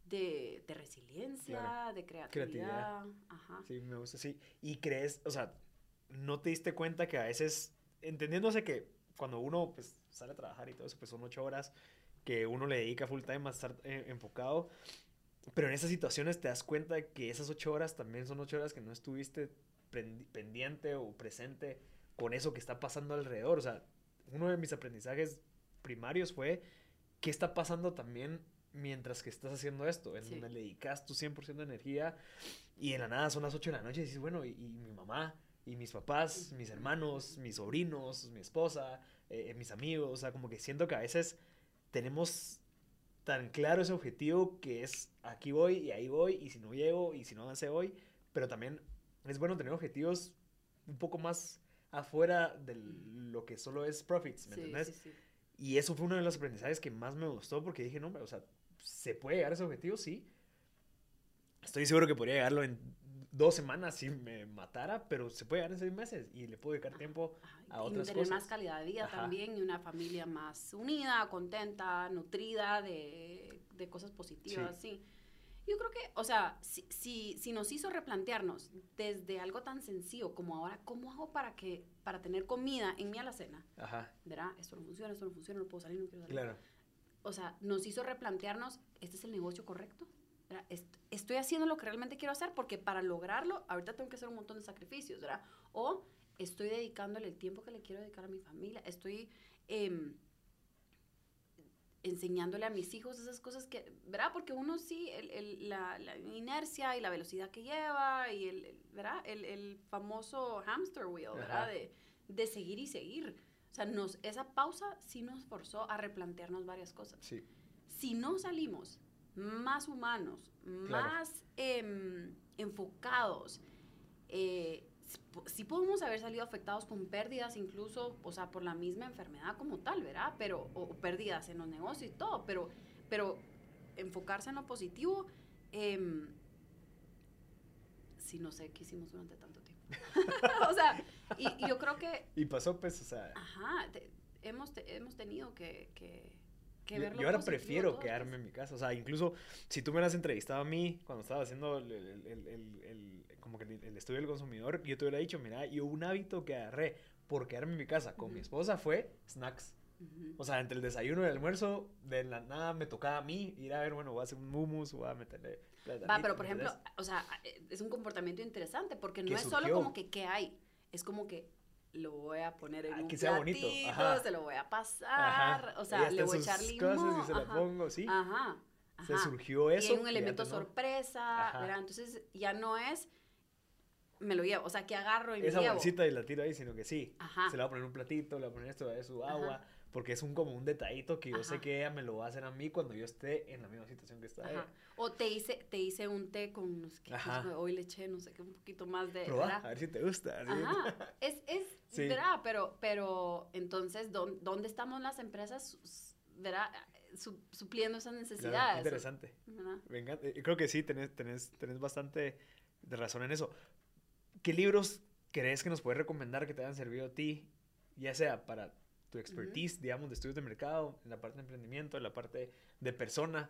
de, de resiliencia, Claro. de creatividad. Creatividad. Ajá. Sí, me gusta, sí. Y crees, o sea, ¿no te diste cuenta que a veces, entendiéndose que cuando uno pues, sale a trabajar y todo eso, pues son ocho horas que uno le dedica full time a estar eh, enfocado, pero en esas situaciones te das cuenta que esas ocho horas también son ocho horas que no estuviste pendiente o presente con eso que está pasando alrededor. O sea, uno de mis aprendizajes primarios fue ¿qué está pasando también mientras que estás haciendo esto? En Sí. donde le dedicas tu 100% de energía y en la nada son las 8 de la noche y dices, bueno, y, y mi mamá, y mis papás, mis hermanos, mis sobrinos, mi esposa, eh, mis amigos, o sea, como que siento que a veces tenemos tan claro ese objetivo que es aquí voy y ahí voy y si no llego y si no avancé hoy, pero también es bueno tener objetivos un poco más afuera de lo que solo es profits, ¿me Sí, entendés? sí, sí. Y eso fue uno de los aprendizajes que más me gustó porque dije, no, o sea, ¿se puede llegar a ese objetivo? Sí. Estoy seguro que podría llegarlo en dos semanas si me matara, pero se puede llegar en seis meses y le puedo dedicar tiempo Ajá, a y otras tener más cosas. calidad de vida Ajá. también y una familia más unida, contenta, nutrida de, de cosas positivas, sí. Yo creo que, o sea, si, si, si nos hizo replantearnos desde algo tan sencillo como ahora, ¿cómo hago para que para tener comida en mi alacena? Ajá, ¿Verdad? Esto no funciona, esto no funciona, no puedo salir, no quiero salir. claro. O sea, nos hizo replantearnos, ¿este es el negocio correcto? ¿Verdad? Est- Estoy haciendo lo que realmente quiero hacer porque para lograrlo, ahorita tengo que hacer un montón de sacrificios, ¿verdad? O estoy dedicándole el tiempo que le quiero dedicar a mi familia, estoy em, enseñándole a mis hijos esas cosas que, ¿verdad? Porque uno sí, el- el- la, la inercia y la velocidad que lleva y el, el- ¿verdad? El, el famoso hamster wheel, ¿verdad? De, de seguir y seguir. O sea, nos, esa pausa sí nos forzó a replantearnos varias cosas Sí, si no salimos más humanos, más em, enfocados, eh, sí podemos haber salido afectados con pérdidas incluso, o sea, por la misma enfermedad como tal, ¿verdad? Pero, o, o pérdidas en los negocios y todo, pero, pero enfocarse en lo positivo, em, sí no sé qué hicimos durante tanto tiempo. o sea, y, y yo creo que, y pasó pues, o sea, ajá, te- hemos, te- hemos tenido que, que, que yo, yo ahora prefiero quedarme en mi casa, o sea, incluso si tú me hubieras entrevistado a mí cuando estaba haciendo el, el- el- el- como que el, estudio del consumidor, yo te hubiera dicho, mira, yo un hábito que agarré por quedarme en mi casa con mi Ujú. esposa fue snacks. O sea, entre el desayuno y el almuerzo, de la nada me tocaba a mí ir a ver, bueno, voy a hacer un hummus, voy a meterle Va, pero por ¿me ejemplo, o sea, es un comportamiento interesante porque no es solo surgió. como que qué hay, es como que lo voy a poner en Ah, un que sea bonito, platito, ajá. se lo voy a pasar, Ajá. o sea, le en voy a echar limón, cosas y se la ajá, pongo, sí. ajá, Se surgió y eso. hay un elemento sorpresa. Entonces ya no es me lo llevo, o sea, que agarro y me Esa llevo. bolsita y la tiro ahí, sino que sí. Ajá. Se le va a poner un platito, le va a poner esto, de su agua, porque es un como un detallito que yo sé que ella me lo va a hacer a mí cuando yo esté en la misma situación que está Ajá. ella. O te hice, te hice un té con, qué, Ajá. pues, hoy le eché, no sé qué, un poquito más de, ¿verdad? a ver si te gusta. Ajá, es, es, Sí. ¿verdad? Pero, pero entonces, ¿dó- ¿dónde estamos las empresas, ¿verdad? Su- supliendo esas Claro, necesidades? interesante. ¿verdad? Encanta. Eh, Creo que sí, tenés, tenés, tenés bastante de razón en eso. ¿Qué libros crees que nos puedes recomendar que te hayan servido a ti, ya sea para tu expertise, digamos, de estudios de mercado, en la parte de emprendimiento, en la parte de persona?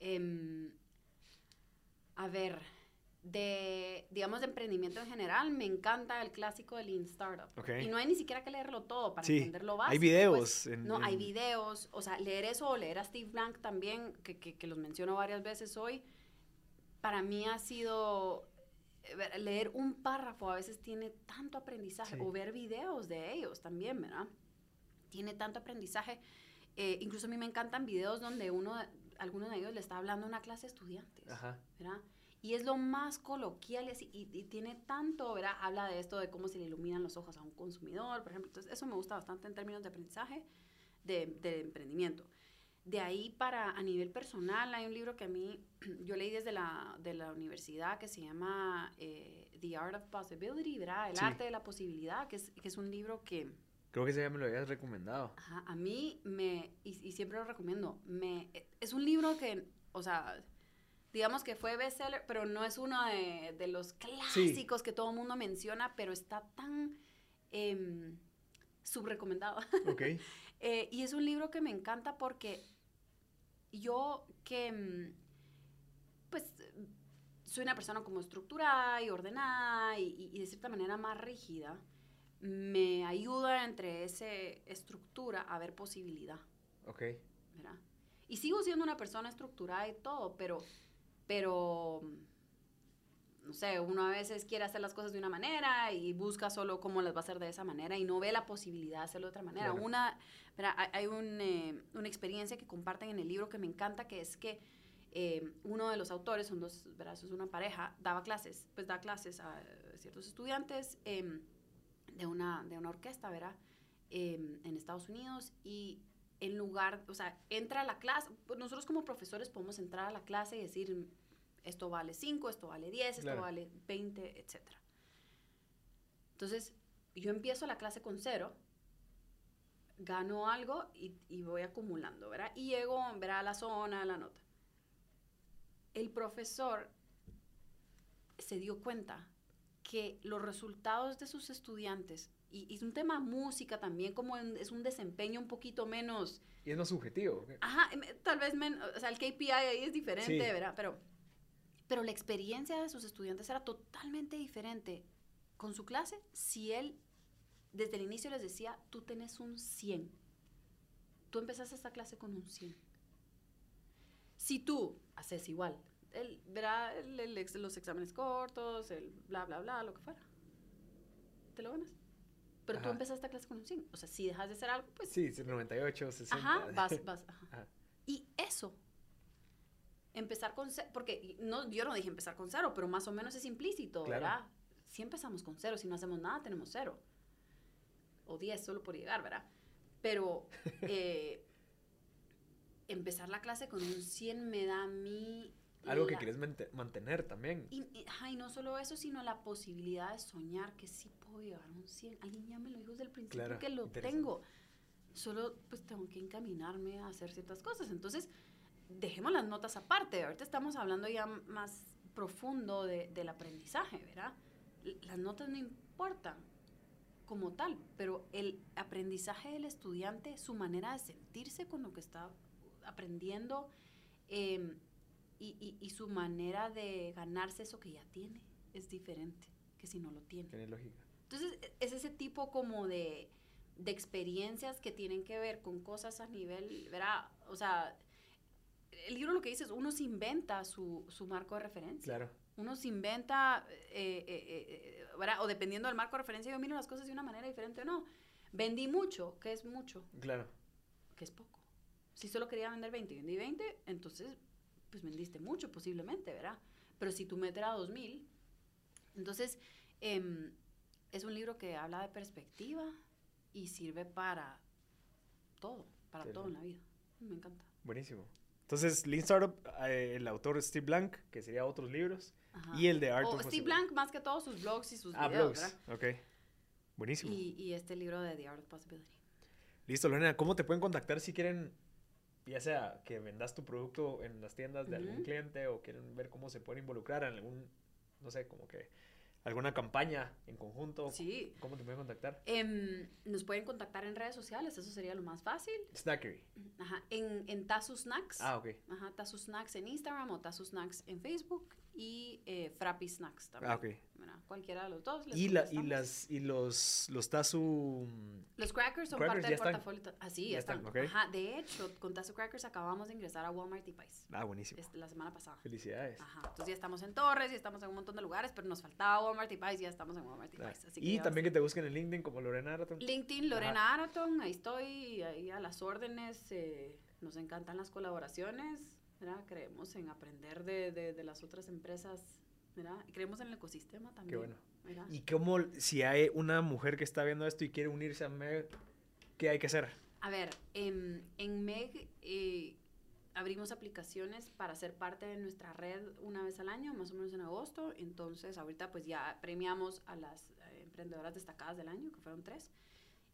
Em, a ver, de, digamos, de emprendimiento en general, me encanta el clásico del Lean Startup. Ok. Y no hay ni siquiera que leerlo todo para Sí, entender lo básico. Hay videos. pues, en- no, hay en- videos, o sea, leer eso o leer a Steve Blank también, que, que, que los menciono varias veces hoy, para mí ha sido leer un párrafo a veces tiene tanto aprendizaje, Sí. o ver videos de ellos también, ¿verdad? Tiene tanto aprendizaje. Eh, incluso a mí me encantan videos donde uno, alguno de ellos le está hablando a una clase de estudiantes. Ajá. ¿verdad? Y es lo más coloquial y, así, y, y tiene tanto, ¿verdad? Habla de esto, de cómo se le iluminan los ojos a un consumidor, por ejemplo. Entonces, eso me gusta bastante en términos de aprendizaje, de, de emprendimiento. De ahí para, a nivel personal, hay un libro que a mí, yo leí desde la, de la universidad que se llama eh, The Art of Possibility, ¿verdad? El Sí. arte de la posibilidad, que es, que es un libro que, Creo que ese ya me lo habías recomendado. Ajá, a mí me, y, y siempre lo recomiendo, me, es un libro que, o sea, digamos que fue bestseller, pero no es uno de, de los clásicos que todo el mundo menciona, pero está tan em, subrecomendado. Ok. Eh, y es un libro que me encanta porque yo que, mm, pues, soy una persona como estructurada y ordenada y, y- y de cierta manera más rígida, me ayuda entre esa estructura a ver posibilidad, Ok. ¿verdad? Y sigo siendo una persona estructurada y todo, pero, pero no sé, uno a veces quiere hacer las cosas de una manera y busca solo cómo las va a hacer de esa manera y no ve la posibilidad de hacerlo de otra manera. Claro. Una, mira, hay- un, eh, una experiencia que comparten en el libro que me encanta, que es que eh, uno de los autores, son dos, ¿verdad? Eso es una pareja, daba clases, pues da clases a ciertos estudiantes em, de, una, de una orquesta, ¿verdad? Em, en Estados Unidos y en lugar, o sea, entra a la clase, nosotros como profesores podemos entrar a la clase y decir, esto vale 5, esto vale 10, esto Claro. vale 20, etc. Entonces, yo empiezo la clase con cero, gano algo y, y voy acumulando, ¿verdad? Y llego, ¿verdad? A la zona, a la nota. El profesor se dio cuenta que los resultados de sus estudiantes, y, y es un tema música también, como en- es un desempeño un poquito menos, Y es más subjetivo. ajá, em, tal vez, men- o sea, el KPI ahí es diferente, Sí. ¿verdad? Pero, pero la experiencia de sus estudiantes era totalmente diferente con su clase si él desde el inicio les decía, tú tenés un 100. Tú empezaste esta clase con un 100. Si tú haces igual, el, verá el- el los exámenes cortos, el bla, bla, bla, lo que fuera, te lo ganas. Pero tú empezaste esta clase con un 100. O sea, si dejas de hacer algo, pues Sí, sí, 98, 60. Ajá, vas, vas. ajá. Ajá. Y eso, empezar con cero, porque no, yo no dije empezar con cero, pero más o menos es implícito, Claro. ¿verdad? Si empezamos con cero, si no hacemos nada, tenemos cero. O 10 solo por llegar, ¿verdad? Pero eh, empezar la clase con un 100 me da a mí... Algo que la- quieres mante- mantener también. y, y- ajá, y no solo eso, sino la posibilidad de soñar que sí puedo llegar a un 100. Alguien ya me lo dijo desde el principio Claro, que lo tengo. Solo pues tengo que encaminarme a hacer ciertas cosas. Entonces, dejemos las notas aparte. Ahorita estamos hablando ya más profundo de- del aprendizaje, ¿verdad? Las notas no importan como tal, pero el aprendizaje del estudiante, su manera de sentirse con lo que está aprendiendo, em, y, y- y su manera de ganarse eso que ya tiene es diferente que si no lo tiene. Tiene lógica. Entonces, e- es ese tipo como de, de experiencias que tienen que ver con cosas a nivel, ¿verdad? O sea, el libro lo que dice es, uno se inventa su, su marco de referencia. Claro. Uno se inventa, eh, eh, eh. O dependiendo del marco de referencia, yo miro las cosas de una manera diferente o no. Vendí mucho, ¿qué es mucho? Claro. que es poco. Si solo quería vender 20 y vendí 20, entonces pues vendiste mucho posiblemente, ¿verdad? Pero si tu meta era 2000, entonces em, es un libro que habla de perspectiva y sirve para todo, para todo en la vida. Me encanta. Buenísimo. Entonces, Lean Startup, eh, el autor es Steve Blank, que sería otros libros. Ajá. Y el de Art O of Steve. Blank, más que todo, sus blogs y sus Ah, videos, blogs. ¿verdad? Ok. Buenísimo. Y, y este libro de The Art of Possibility. Listo, Lorena, ¿cómo te pueden contactar si quieren, ya sea que vendas tu producto en las tiendas de algún cliente o quieren ver cómo se pueden involucrar en algún, no sé, como que alguna campaña en conjunto? Sí. ¿Cómo te pueden contactar? Em, nos pueden contactar en redes sociales, eso sería lo más fácil. Snackery. Ajá. En, en Tazu Snacks. Ah, ok. Ajá, Tazu Snacks en Instagram o Tazu Snacks en Facebook y eh, Frappy Snacks también. Ah, ok. ¿verdad? Cualquiera de los dos. les Y, la, y, las, y los, los Tazu... Los crackers son crackers parte ya del están. portafolio. ta- Ah, sí, Ya ya, están, están. ok. Ajá, de hecho, con Tazu Crackers acabamos de ingresar a Walmart y Pais Ah, buenísimo. este, la semana pasada. Felicidades. Ajá, entonces ya estamos en Torres y estamos en un montón de lugares, pero nos faltaba Walmart y Pais y ya estamos en Walmart y Ah, Pais. Así que y ya también que te busquen en LinkedIn como Lorena Araton. LinkedIn, Lorena Araton, ahí estoy, ahí a las órdenes. eh, nos encantan las colaboraciones, ¿verdad? Creemos en aprender de, de, de las otras empresas, ¿verdad? Y creemos en el ecosistema también. bueno. ¿verdad? ¿Y cómo, si hay una mujer que está viendo esto y quiere unirse a MEG, qué hay que hacer? A ver, en, en MEG eh, abrimos aplicaciones para ser parte de nuestra red una vez al año, más o menos en agosto. Entonces, ahorita pues ya premiamos a las eh, emprendedoras destacadas del año, que fueron tres.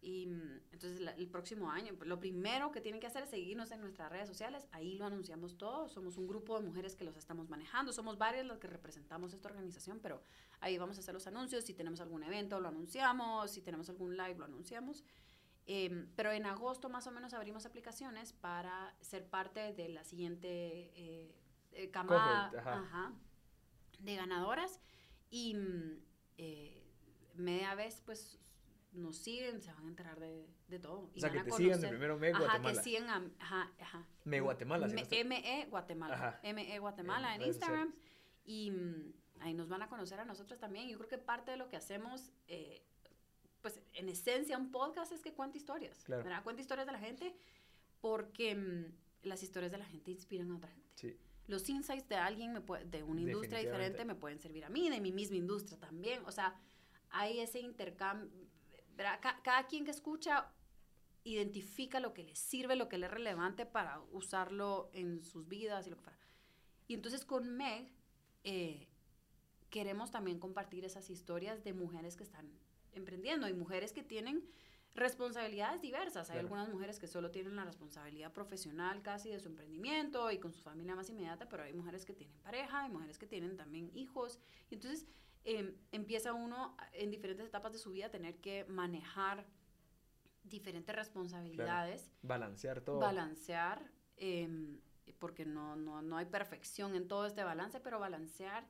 Y mm, entonces la- el próximo año, pues, lo primero que tienen que hacer es seguirnos en nuestras redes sociales. Ahí lo anunciamos todo. Somos un grupo de mujeres que los estamos manejando. Somos varias las que representamos esta organización, pero ahí vamos a hacer los anuncios. Si tenemos algún evento, lo anunciamos. Si tenemos algún live, lo anunciamos. Em, pero en agosto más o menos abrimos aplicaciones para ser parte de la siguiente eh, eh, camada Cohort, ajá. ajá, de ganadoras. Y mm, eh, media vez pues nos siguen, se van a enterar de, de todo. y O sea, que van a te sigan de primero Ajá, Guatemala. que sigan a, ajá, ajá. Me Guatemala, si no Me- estoy- ME Guatemala. Ajá. ME Guatemala En en, Instagram. Y, mm, ahí nos van a conocer a nosotros también. Yo creo que parte de lo que hacemos, eh, pues en esencia un podcast es que cuenta historias, Claro. ¿verdad? Cuenta historias de la gente porque mm, las historias de la gente inspiran a otra gente. Sí. Los insights de alguien, me puede- de una industria diferente, me pueden servir a mí, de mi misma industria también. O sea, hay ese intercambio. ¿Verdad? Ca- cada quien que escucha identifica lo que le sirve, lo que le es relevante para usarlo en sus vidas y lo que fuera. Y entonces con Meg eh, queremos también compartir esas historias de mujeres que están emprendiendo y mujeres que tienen responsabilidades diversas. Hay Claro. algunas mujeres que solo tienen la responsabilidad profesional casi de su emprendimiento y con su familia más inmediata, pero hay mujeres que tienen pareja, hay mujeres que tienen también hijos. Y entonces eh, empieza uno en diferentes etapas de su vida a tener que manejar diferentes responsabilidades Balancear todo. balancear, em, porque no, no, no hay perfección en todo este balance, pero balancear.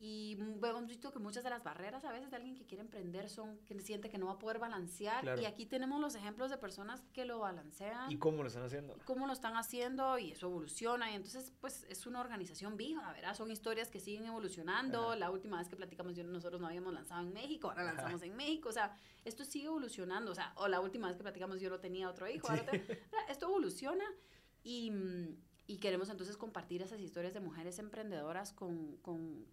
Y mm, hemos visto que muchas de las barreras a veces de alguien que quiere emprender son que siente que no va a poder balancear. Claro. Y aquí tenemos los ejemplos de personas que lo balancean. ¿Y cómo lo están haciendo? cómo lo están haciendo y eso evoluciona y entonces pues es una organización viva, ¿verdad? Son historias que siguen evolucionando. Ajá. La última vez que platicamos yo, nosotros no habíamos lanzado en México, ahora lanzamos en México, o sea, esto sigue evolucionando, o sea, o la última vez que platicamos yo no tenía otro hijo, ahora te- esto evoluciona y, mm, y queremos entonces compartir esas historias de mujeres emprendedoras con, con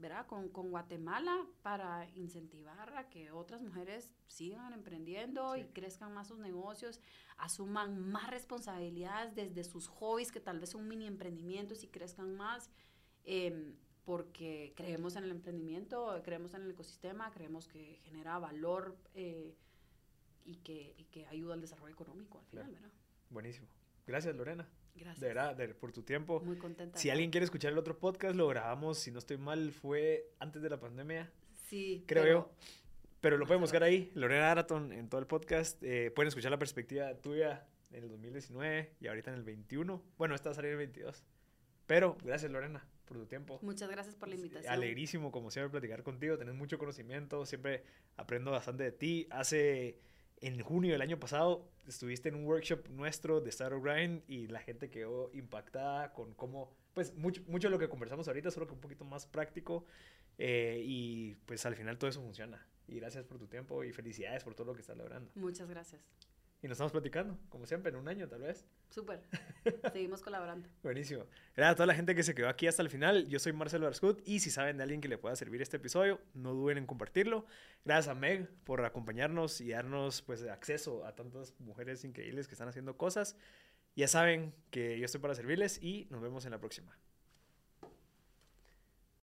¿verdad? Con, con Guatemala para incentivar a que otras mujeres sigan emprendiendo y crezcan más sus negocios, asuman más responsabilidades desde sus hobbies, que tal vez son mini emprendimientos y crezcan más, em, porque creemos en el emprendimiento, creemos en el ecosistema, creemos que genera valor eh, y, que, y que ayuda al desarrollo económico al final, Claro. ¿verdad? Buenísimo. Gracias, Lorena. Gracias. De verdad, de- por tu tiempo. Muy contenta. Si alguien quiere escuchar el otro podcast, lo grabamos, si no estoy mal, fue antes de la pandemia, Sí, creo pero- yo. Pero lo pueden buscar ahí, Lorena Araton, en todo el podcast. Eh, pueden escuchar la perspectiva tuya en el 2019 y ahorita en el 21. Bueno, esta va a salir el 22. Pero gracias, Lorena, por tu tiempo. Muchas gracias por la invitación. Alegrísimo, como siempre, platicar contigo. Tenés mucho conocimiento, siempre aprendo bastante de ti. Hace, en junio del año pasado, estuviste en un workshop nuestro de Startup Grind y la gente quedó impactada con cómo, pues, mucho, mucho de lo que conversamos ahorita, solo que un poquito más práctico. eh, y pues al final todo eso funciona. Y gracias por tu tiempo y felicidades por todo lo que estás logrando. Muchas gracias. Y nos estamos platicando, como siempre, en un año tal vez. Súper. Seguimos colaborando. Buenísimo. Gracias a toda la gente que se quedó aquí hasta el final. Yo soy Marcelo Arscut y si saben de alguien que le pueda servir este episodio, no duden en compartirlo. Gracias a Meg por acompañarnos y darnos pues acceso a tantas mujeres increíbles que están haciendo cosas. Ya saben que yo estoy para servirles y nos vemos en la próxima.